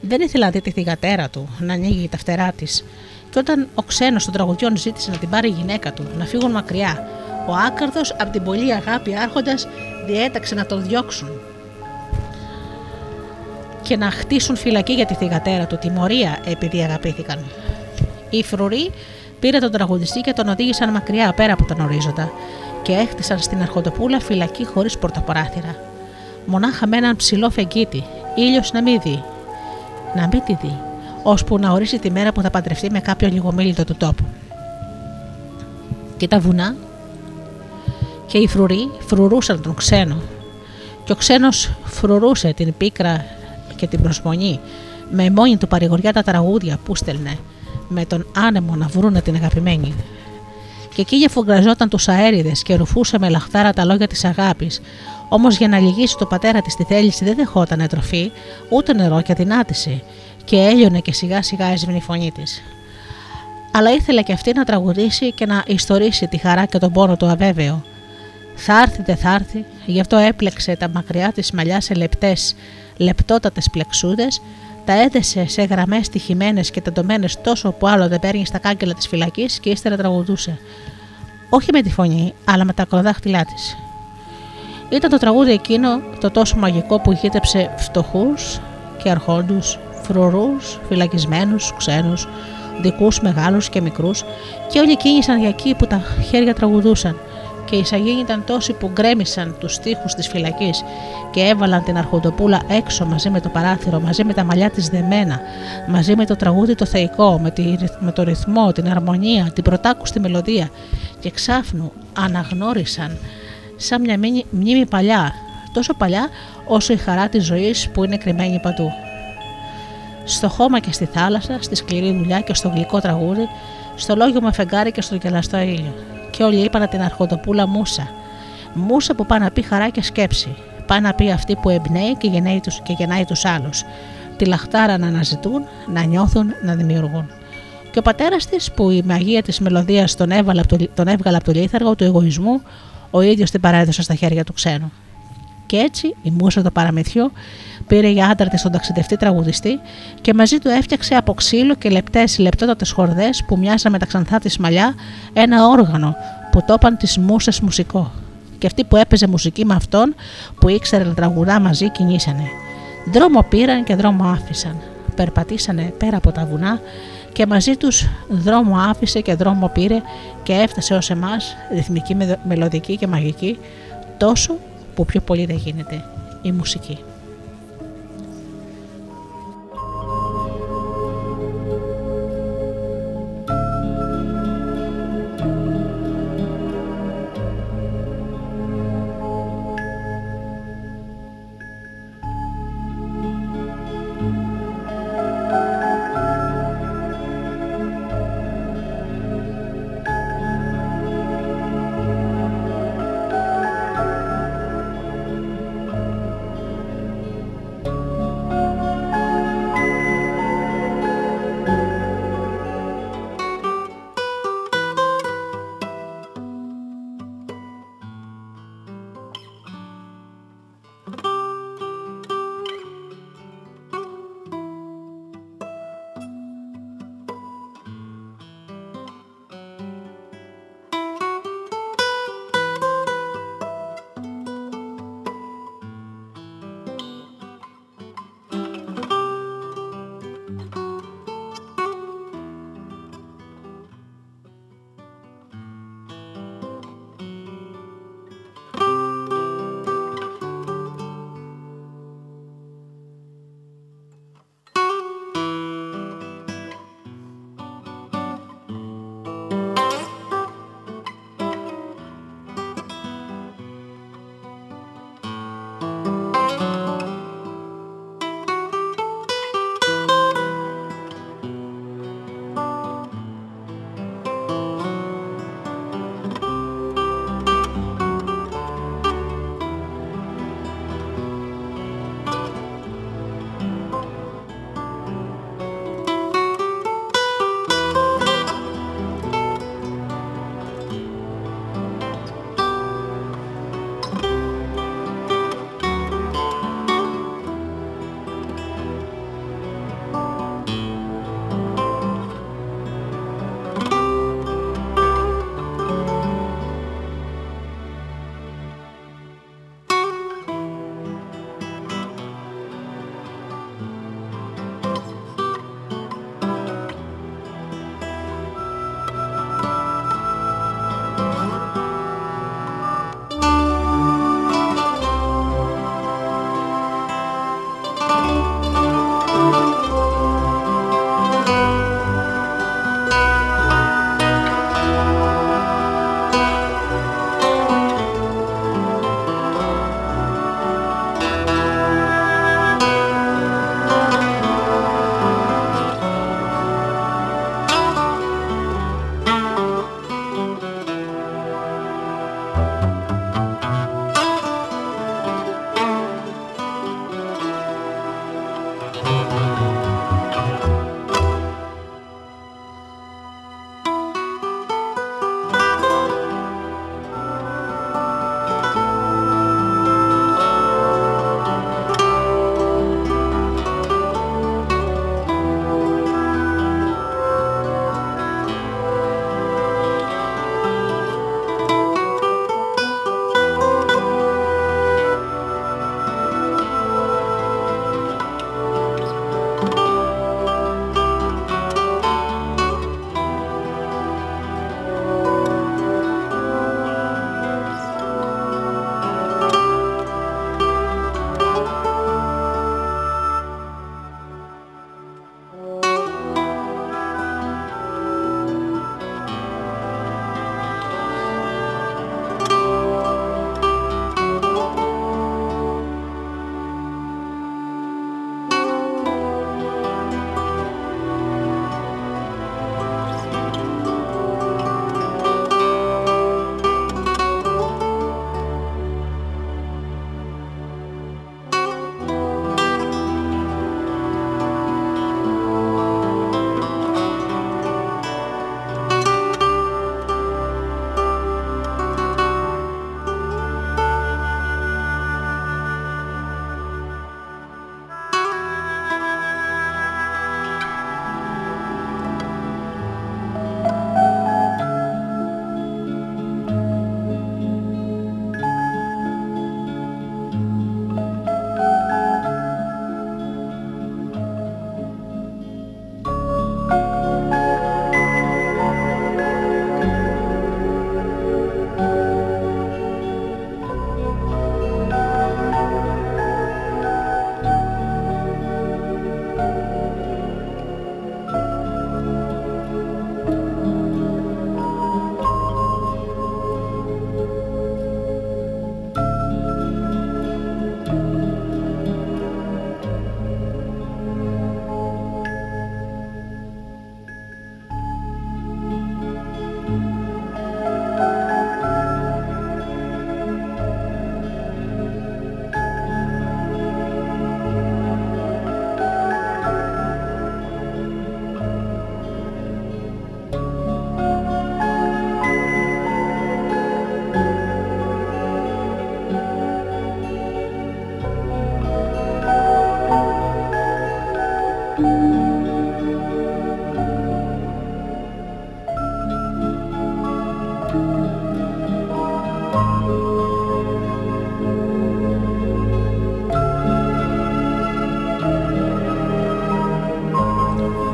A: δεν ήθελε να δει τη θηγατέρα του να ανοίγει τα φτερά της, και όταν ο ξένος των τραγουδιών ζήτησε να την πάρει η γυναίκα του, να φύγουν μακριά, ο άκαρδος από την πολλή αγάπη άρχοντας διέταξε να τον διώξουν και να χτίσουν φυλακή για τη θηγατέρα του, τιμωρία επειδή αγαπήθηκαν. Οι φρουροί πήραν τον τραγουδιστή και τον οδήγησαν μακριά πέρα από τον ορίζοντα και έχτισαν στην Αρχοντοπούλα φυλακή χωρίς πορτοποράθυρα. Μονάχα με έναν ψηλό φεγγίτη, ήλιος να μην δει, να μην τη δει, ώσπου να ορίσει τη μέρα που θα παντρευτεί με κάποιον λιγομίλητο του τόπου. Και τα βουνά και οι φρουροί φρουρούσαν τον ξένο και ο ξένος φρουρούσε την πίκρα και την προσμονή με μόνη του παρηγοριά τα τραγούδια που στέλνε, με τον άνεμο να βρούνε την αγαπημένη. Και εκεί γεφογκραζόταν τους αέριδες και ρουφούσε με λαχτάρα τα λόγια της αγάπης. Όμως για να λυγίσει το πατέρα της τη θέληση δεν δεχόταν τροφή, ούτε νερό και αδυνάτησε, και έλειωνε και σιγά σιγά έσβηνε η φωνή της. Αλλά ήθελε και αυτή να τραγουδήσει και να ιστορήσει τη χαρά και τον πόνο του αβέβαιο. Θα έρθει, δεν θα έρθει, γι' αυτό έπλεξε τα μακριά της μαλλιάς σε λεπτές, λεπτότατες πλεξούδες, τα έδεσε σε γραμμές τυχημένες και τεντωμένες τόσο που άλλο δεν παίρνει στα κάγκελα της φυλακής και ύστερα τραγουδούσε. Όχι με τη φωνή, αλλά με τα ακροδάχτυλά της. Ήταν το τραγούδι εκείνο το τόσο μαγικό που γύτεψε φτωχούς και αρχόντους, φρουρούς, φυλακισμένους, ξένους, δικούς μεγάλους και μικρούς, και όλοι κίνησαν για εκεί που τα χέρια τραγουδούσαν, και οι Σαγίνοι ήταν τόσοι που γκρέμισαν τους τοίχου της φυλακής και έβαλαν την Αρχοντοπούλα έξω μαζί με το παράθυρο, μαζί με τα μαλλιά της δεμένα, μαζί με το τραγούδι το θεϊκό, με, τη, με το ρυθμό, την αρμονία, την πρωτάκουστη μελωδία. Και ξάφνου αναγνώρισαν σαν μια μνήμη παλιά, τόσο παλιά όσο η χαρά της ζωής που είναι κρυμμένη παντού. Στο χώμα και στη θάλασσα, στη σκληρή δουλειά και στο γλυκό τραγούδι, στο λόγιο με φεγγάρι και στο γελαστό ήλιο και όλοι είπαν την Αρχοντοπούλα Μούσα. Μούσα που πάει να πει χαρά και σκέψη. Πάει να πει αυτή που εμπνέει και γεννάει τους, και γεννάει τους άλλους. Τη λαχτάρα να αναζητούν, να νιώθουν, να δημιουργούν. Και ο πατέρας της, που η μαγεία της μελωδίας τον, έβγαλε από το, τον έβγαλε από το λίθαργο του εγωισμού, ο ίδιος την παρέδωσε στα χέρια του ξένου. Και έτσι η μουσα το παραμυθιού πήρε για άντρα της τον ταξιδευτή τραγουδιστή και μαζί του έφτιαξε από ξύλο και λεπτές λεπτότατες χορδές που μοιάζαν με τα ξανθά της μαλλιά ένα όργανο που το είπαν της μουσε μουσικό. Και αυτοί που έπαιζε μουσική με αυτόν που ήξερε να τραγουδά μαζί κινήσανε. Δρόμο πήραν και δρόμο άφησαν. Περπατήσανε πέρα από τα βουνά και μαζί τους δρόμο άφησε και δρόμο πήρε και έφτασε ως εμάς ρυθμική, μελωδική και μαγική τόσο που πιο πολύ δεν γίνεται η μουσική.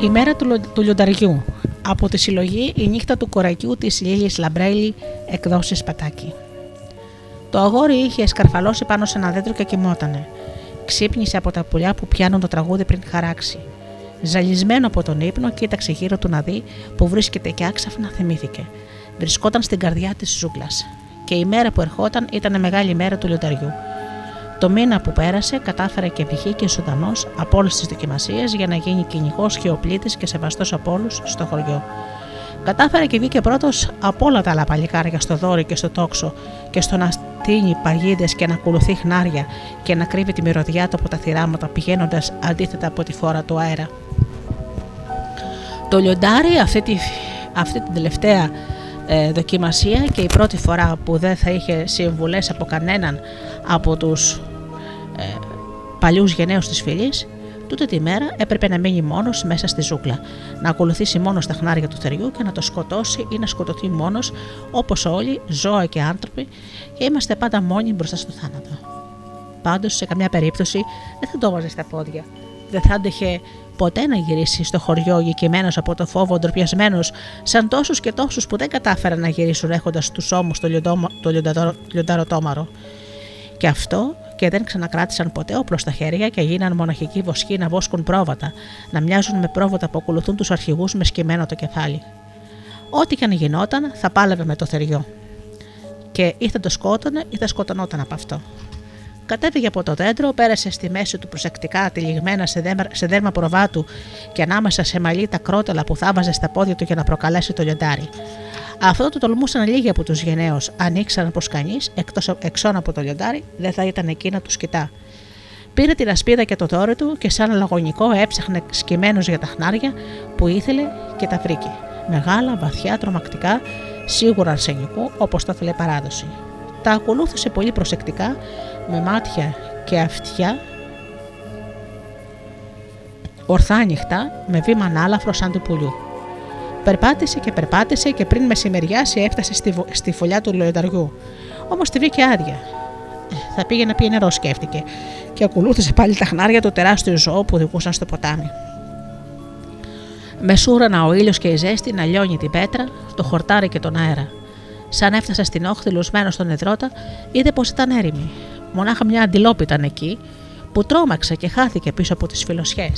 A: Η μέρα του, του λιονταριού. Από τη συλλογή Η νύχτα του κορακιού της Λίλης Λαμπρέλη, εκδόσεις Πατάκη. Το αγόρι είχε σκαρφαλώσει πάνω σε ένα δέντρο και κοιμότανε. Ξύπνησε από τα πουλιά που πιάνουν το τραγούδι πριν χαράξει. Ζαλισμένο από τον ύπνο, κοίταξε γύρω του να δει που βρίσκεται και άξαφνα θυμήθηκε. Βρισκόταν στην καρδιά της ζούγκλας. Και η μέρα που ερχόταν ήταν μεγάλη μέρα του λιονταριού. Το μήνα που πέρασε, κατάφερε και βγήκε ζωντανός από όλες τις δοκιμασίες για να γίνει κυνηγός και οπλίτης και σεβαστός από όλους στο χωριό. Κατάφερε και βγήκε πρώτος από όλα τα άλλα παλικάρια στο δόρυ και στο τόξο και στο να στείνει παγίδες και να ακολουθεί χνάρια και να κρύβει τη μυρωδιά του από τα θυράματα πηγαίνοντας αντίθετα από τη φόρα του αέρα. Το λιοντάρι αυτή, τη, αυτή την τελευταία ε, δοκιμασία και η πρώτη φορά που δεν θα είχε συμβουλές από κανέναν από τους ε, παλιούς γενναίους της φυλής, τούτε τη μέρα έπρεπε να μείνει μόνος μέσα στη ζούγκλα, να ακολουθήσει μόνος τα χνάρια του θεριού και να το σκοτώσει ή να σκοτωθεί μόνος όπως όλοι, ζώα και άνθρωποι και είμαστε πάντα μόνοι μπροστά στο θάνατο. Πάντως σε καμιά περίπτωση δεν θα το βάζει στα πόδια. Δεν θα άντεχε ποτέ να γυρίσει στο χωριό γεκειμένο από το φόβο, ντροπιασμένος, σαν τόσους και τόσους που δεν κατάφεραν να γυρίσουν έχοντας τους ώμους το, λιονταροτόμαρο. Και αυτό και δεν ξανακράτησαν ποτέ όπλο στα χέρια και γίναν μοναχικοί βοσκοί να βόσκουν πρόβατα, να μοιάζουν με πρόβατα που ακολουθούν τους αρχηγούς με σκυμμένο το κεφάλι. Ό,τι και αν γινόταν, θα πάλευε με το θεριό. Και ή θα το σκότωνε ή θα σκοτωνόταν από αυτό. Κατέβηκε από το δέντρο, πέρασε στη μέση του προσεκτικά τυλιγμένα σε, δέρμα, σε δέρμα προβάτου και ανάμεσα σε μαλλί τα κρότελα που θα βάζε στα πόδια του για να προκαλέσει το λιοντάρι. Αυτό το τολμούσαν λίγοι από τους γενναίους, αν ήξεραν πω κανεί, εξών από το λιοντάρι, δεν θα ήταν εκεί να τους κοιτά. Πήρε την ασπίδα και το δώρο του και σαν λαγωνικό έψαχνε σκυμμένο για τα χνάρια που ήθελε και τα βρήκε. Μεγάλα, βαθιά, τρομακτικά, σίγουρα αρσενικού όπως το ήθελε παράδοση. Τα ακολούθησε πολύ προσεκτικά με μάτια και αυτιά ορθά ανοιχτά με βήμα ανάλαφρο σαν του πουλιού. Περπάτησε και περπάτησε και πριν μεσημεριάσει έφτασε στη, στη φωλιά του λεονταριού. Όμως τη βρήκε άδεια. Ε, θα πήγε να πει νερό, σκέφτηκε, και ακολούθησε πάλι τα χνάρια του τεράστιου ζώου που δικούσαν στο ποτάμι. Μεσούρανα ο ήλιος και η ζέστη να λιώνει την πέτρα, το χορτάρι και τον αέρα. Σαν έφτασε στην όχθη λουσμένο στον εδρότα, είδε πως ήταν έρημη. Μονάχα μια αντιλόπη ήταν εκεί, που τρόμαξε και χάθηκε πίσω από τις φιλοσιέ.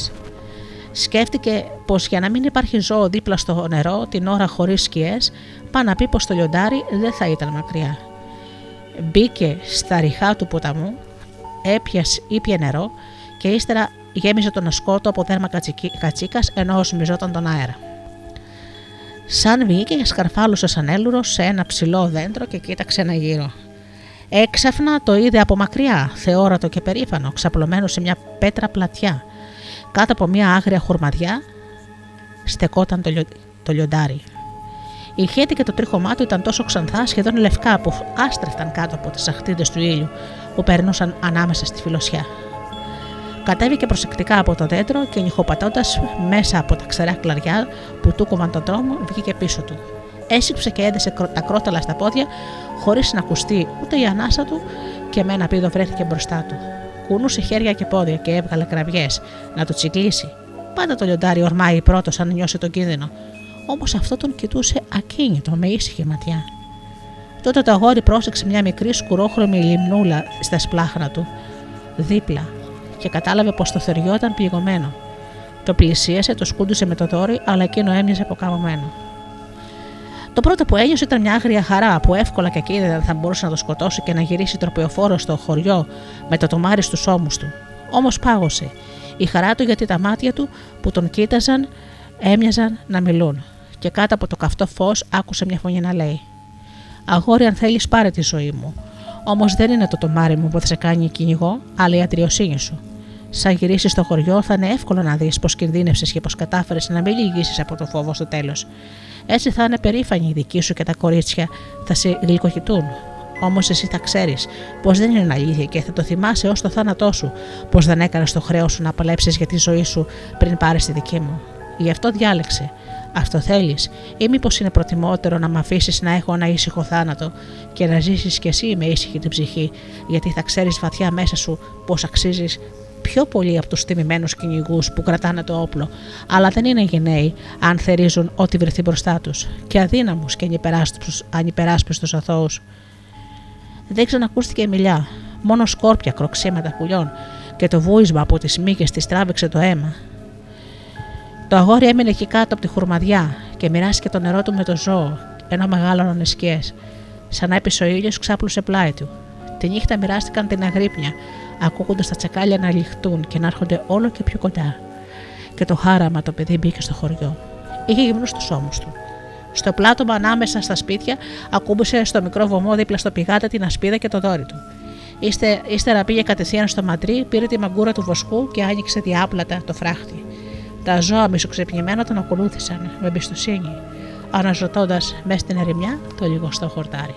A: Σκέφτηκε πως για να μην υπάρχει ζώο δίπλα στο νερό την ώρα χωρίς σκιές, πάνω να πει πως το λιοντάρι δεν θα ήταν μακριά. Μπήκε στα ριχά του ποταμού, έπιασε, ήπια νερό και ύστερα γέμιζε τον ασκότο από δέρμα κατσίκας ενώ οσμιζόταν τον αέρα. Σαν βγήκε, σκαρφάλωσε σαν έλουρος σε ένα ψηλό δέντρο και κοίταξε ένα γύρο. Έξαφνα το είδε από μακριά, θεόρατο και περήφανο, ξαπλωμένο σε μια πέτρα πλατιά. Κάτω από μια άγρια χουρμαδιά στεκόταν το, λιο... το λιοντάρι. Η χέτη και το τρίχωμά του ήταν τόσο ξανθά, σχεδόν λευκά, που άστρεφταν κάτω από τις αχτίδες του ήλιου που περνούσαν ανάμεσα στη φιλοσιά. Κατέβηκε προσεκτικά από το δέντρο και νυχοπατώντας μέσα από τα ξερά κλαριά που του κόβαν τον δρόμο, βγήκε πίσω του. Έσυψε και έδεσε τα κρόταλα στα πόδια, χωρίς να ακουστεί ούτε η ανάσα του, και με ένα πίδο βρέθηκε μπροστά του. Κουνούσε χέρια και πόδια και έβγαλε κραυγές να το τσιγκλίσει. Πάντα το λιοντάρι ορμάει πρώτος αν νιώσει τον κίνδυνο. Όμως αυτό τον κοιτούσε ακίνητο, με ήσυχη ματιά. Τότε το αγόρι πρόσεξε μια μικρή σκουρόχρωμη λιμνούλα στα σπλάχνα του, δίπλα, και κατάλαβε πως το θεριό ήταν πληγωμένο. Το πλησίασε, το σκούντουσε με το δόρυ, αλλά εκείνο έμοιαζε αποκαμωμένο. Το πρώτο που ένιωσε ήταν μια άγρια χαρά που εύκολα και ακίνητα θα μπορούσε να το σκοτώσει και να γυρίσει τροπιοφόρο στο χωριό με το τομάρι στους ώμους του. Όμως πάγωσε. Η χαρά του γιατί τα μάτια του που τον κοίταζαν έμοιαζαν να μιλούν. Και κάτω από το καυτό φως άκουσε μια φωνή να λέει: Αγόρι, αν θέλεις, πάρε τη ζωή μου. Όμως δεν είναι το τομάρι μου που θα σε κάνει κυνηγό, αλλά η ατριοσύνη σου. Σαν γυρίσεις στο χωριό, θα είναι εύκολο να δεις πως κινδύνευσες και πως κατάφερες να μην λυγίσεις από το φόβο στο τέλος. Έτσι θα είναι περήφανοι οι δικοί σου και τα κορίτσια θα σε γλυκοχητούν. Όμως εσύ θα ξέρεις πως δεν είναι αλήθεια και θα το θυμάσαι ως το θάνατό σου, πως δεν έκανες το χρέος σου να παλέψεις για τη ζωή σου πριν πάρεις τη δική μου. Γι' αυτό διάλεξε. Αυτό θέλεις, ή μήπως είναι προτιμότερο να με αφήσεις να έχω ένα ήσυχο θάνατο και να ζήσεις κι εσύ με ήσυχη την ψυχή, γιατί θα ξέρεις βαθιά μέσα σου πως αξίζεις πιο πολύ από τους τιμημένου κυνηγούς που κρατάνε το όπλο, αλλά δεν είναι γενναίοι αν θερίζουν ό,τι βρεθεί μπροστά τους, και αδύναμους και ανυπεράσπιστου αθώους. Δεν ξανακούστηκε μιλιά, μόνο σκόρπια κροξίματα πουλιών και το βούισμα από τις μύγε της τράβηξε το αίμα. Το αγόρι έμεινε εκεί κάτω από τη χουρμαδιά και μοιράστηκε το νερό του με το ζώο, ενώ μεγάλωναν σκιές. Σαν να έπεισε ο ήλιος, ξάπλωσε πλάι του. Τη νύχτα μοιράστηκαν την αγρύπνια, ακούγοντας τα τσακάλια να λιχτούν και να έρχονται όλο και πιο κοντά. Και το χάραμα το παιδί μπήκε στο χωριό. Είχε γυμνούς στου ώμους του. Στο πλάτωμα ανάμεσα στα σπίτια, ακούμπησε στο μικρό βωμό δίπλα στο πηγάτα την ασπίδα και το δόρι του. Ύστερα πήγε κατευθείαν στο μαντρί, πήρε τη μαγκούρα του βοσκού και άνοιξε διάπλατα το φράχτη. Τα ζώα μισοξεπνημένα τον ακολούθησαν με εμπιστοσύνη, αναζωτώντας μέσα στην ερημιά το λιγοστό χορτάρι.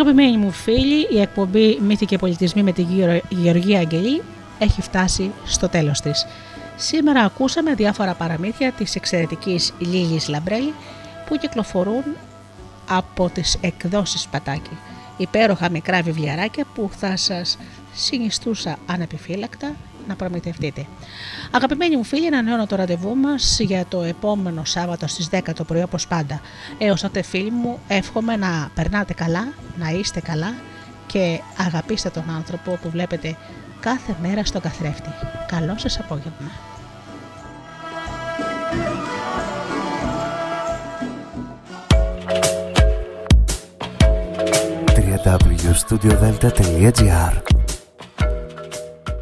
A: Αγαπημένοι μου φίλοι, η εκπομπή Μύθοι και Πολιτισμοί με τη Γεωργία Αγγελή έχει φτάσει στο τέλος της. Σήμερα ακούσαμε διάφορα παραμύθια της εξαιρετικής Λίλης Λαμπρέλη που κυκλοφορούν από τις εκδόσεις Πατάκη. Υπέροχα μικρά βιβλιαράκια που θα σας συνιστούσα ανεπιφύλακτα να προμηθευτείτε. Αγαπημένοι μου φίλοι, ανανεώνω το ραντεβού μας για το επόμενο Σάββατο στις 10 το πρωί, όπως πάντα. Έως τότε, φίλοι μου, εύχομαι να περνάτε καλά, να είστε καλά και αγαπήστε τον άνθρωπο που βλέπετε κάθε μέρα στον καθρέφτη. Καλό σας απόγευμα.
B: www.studiodelta.gr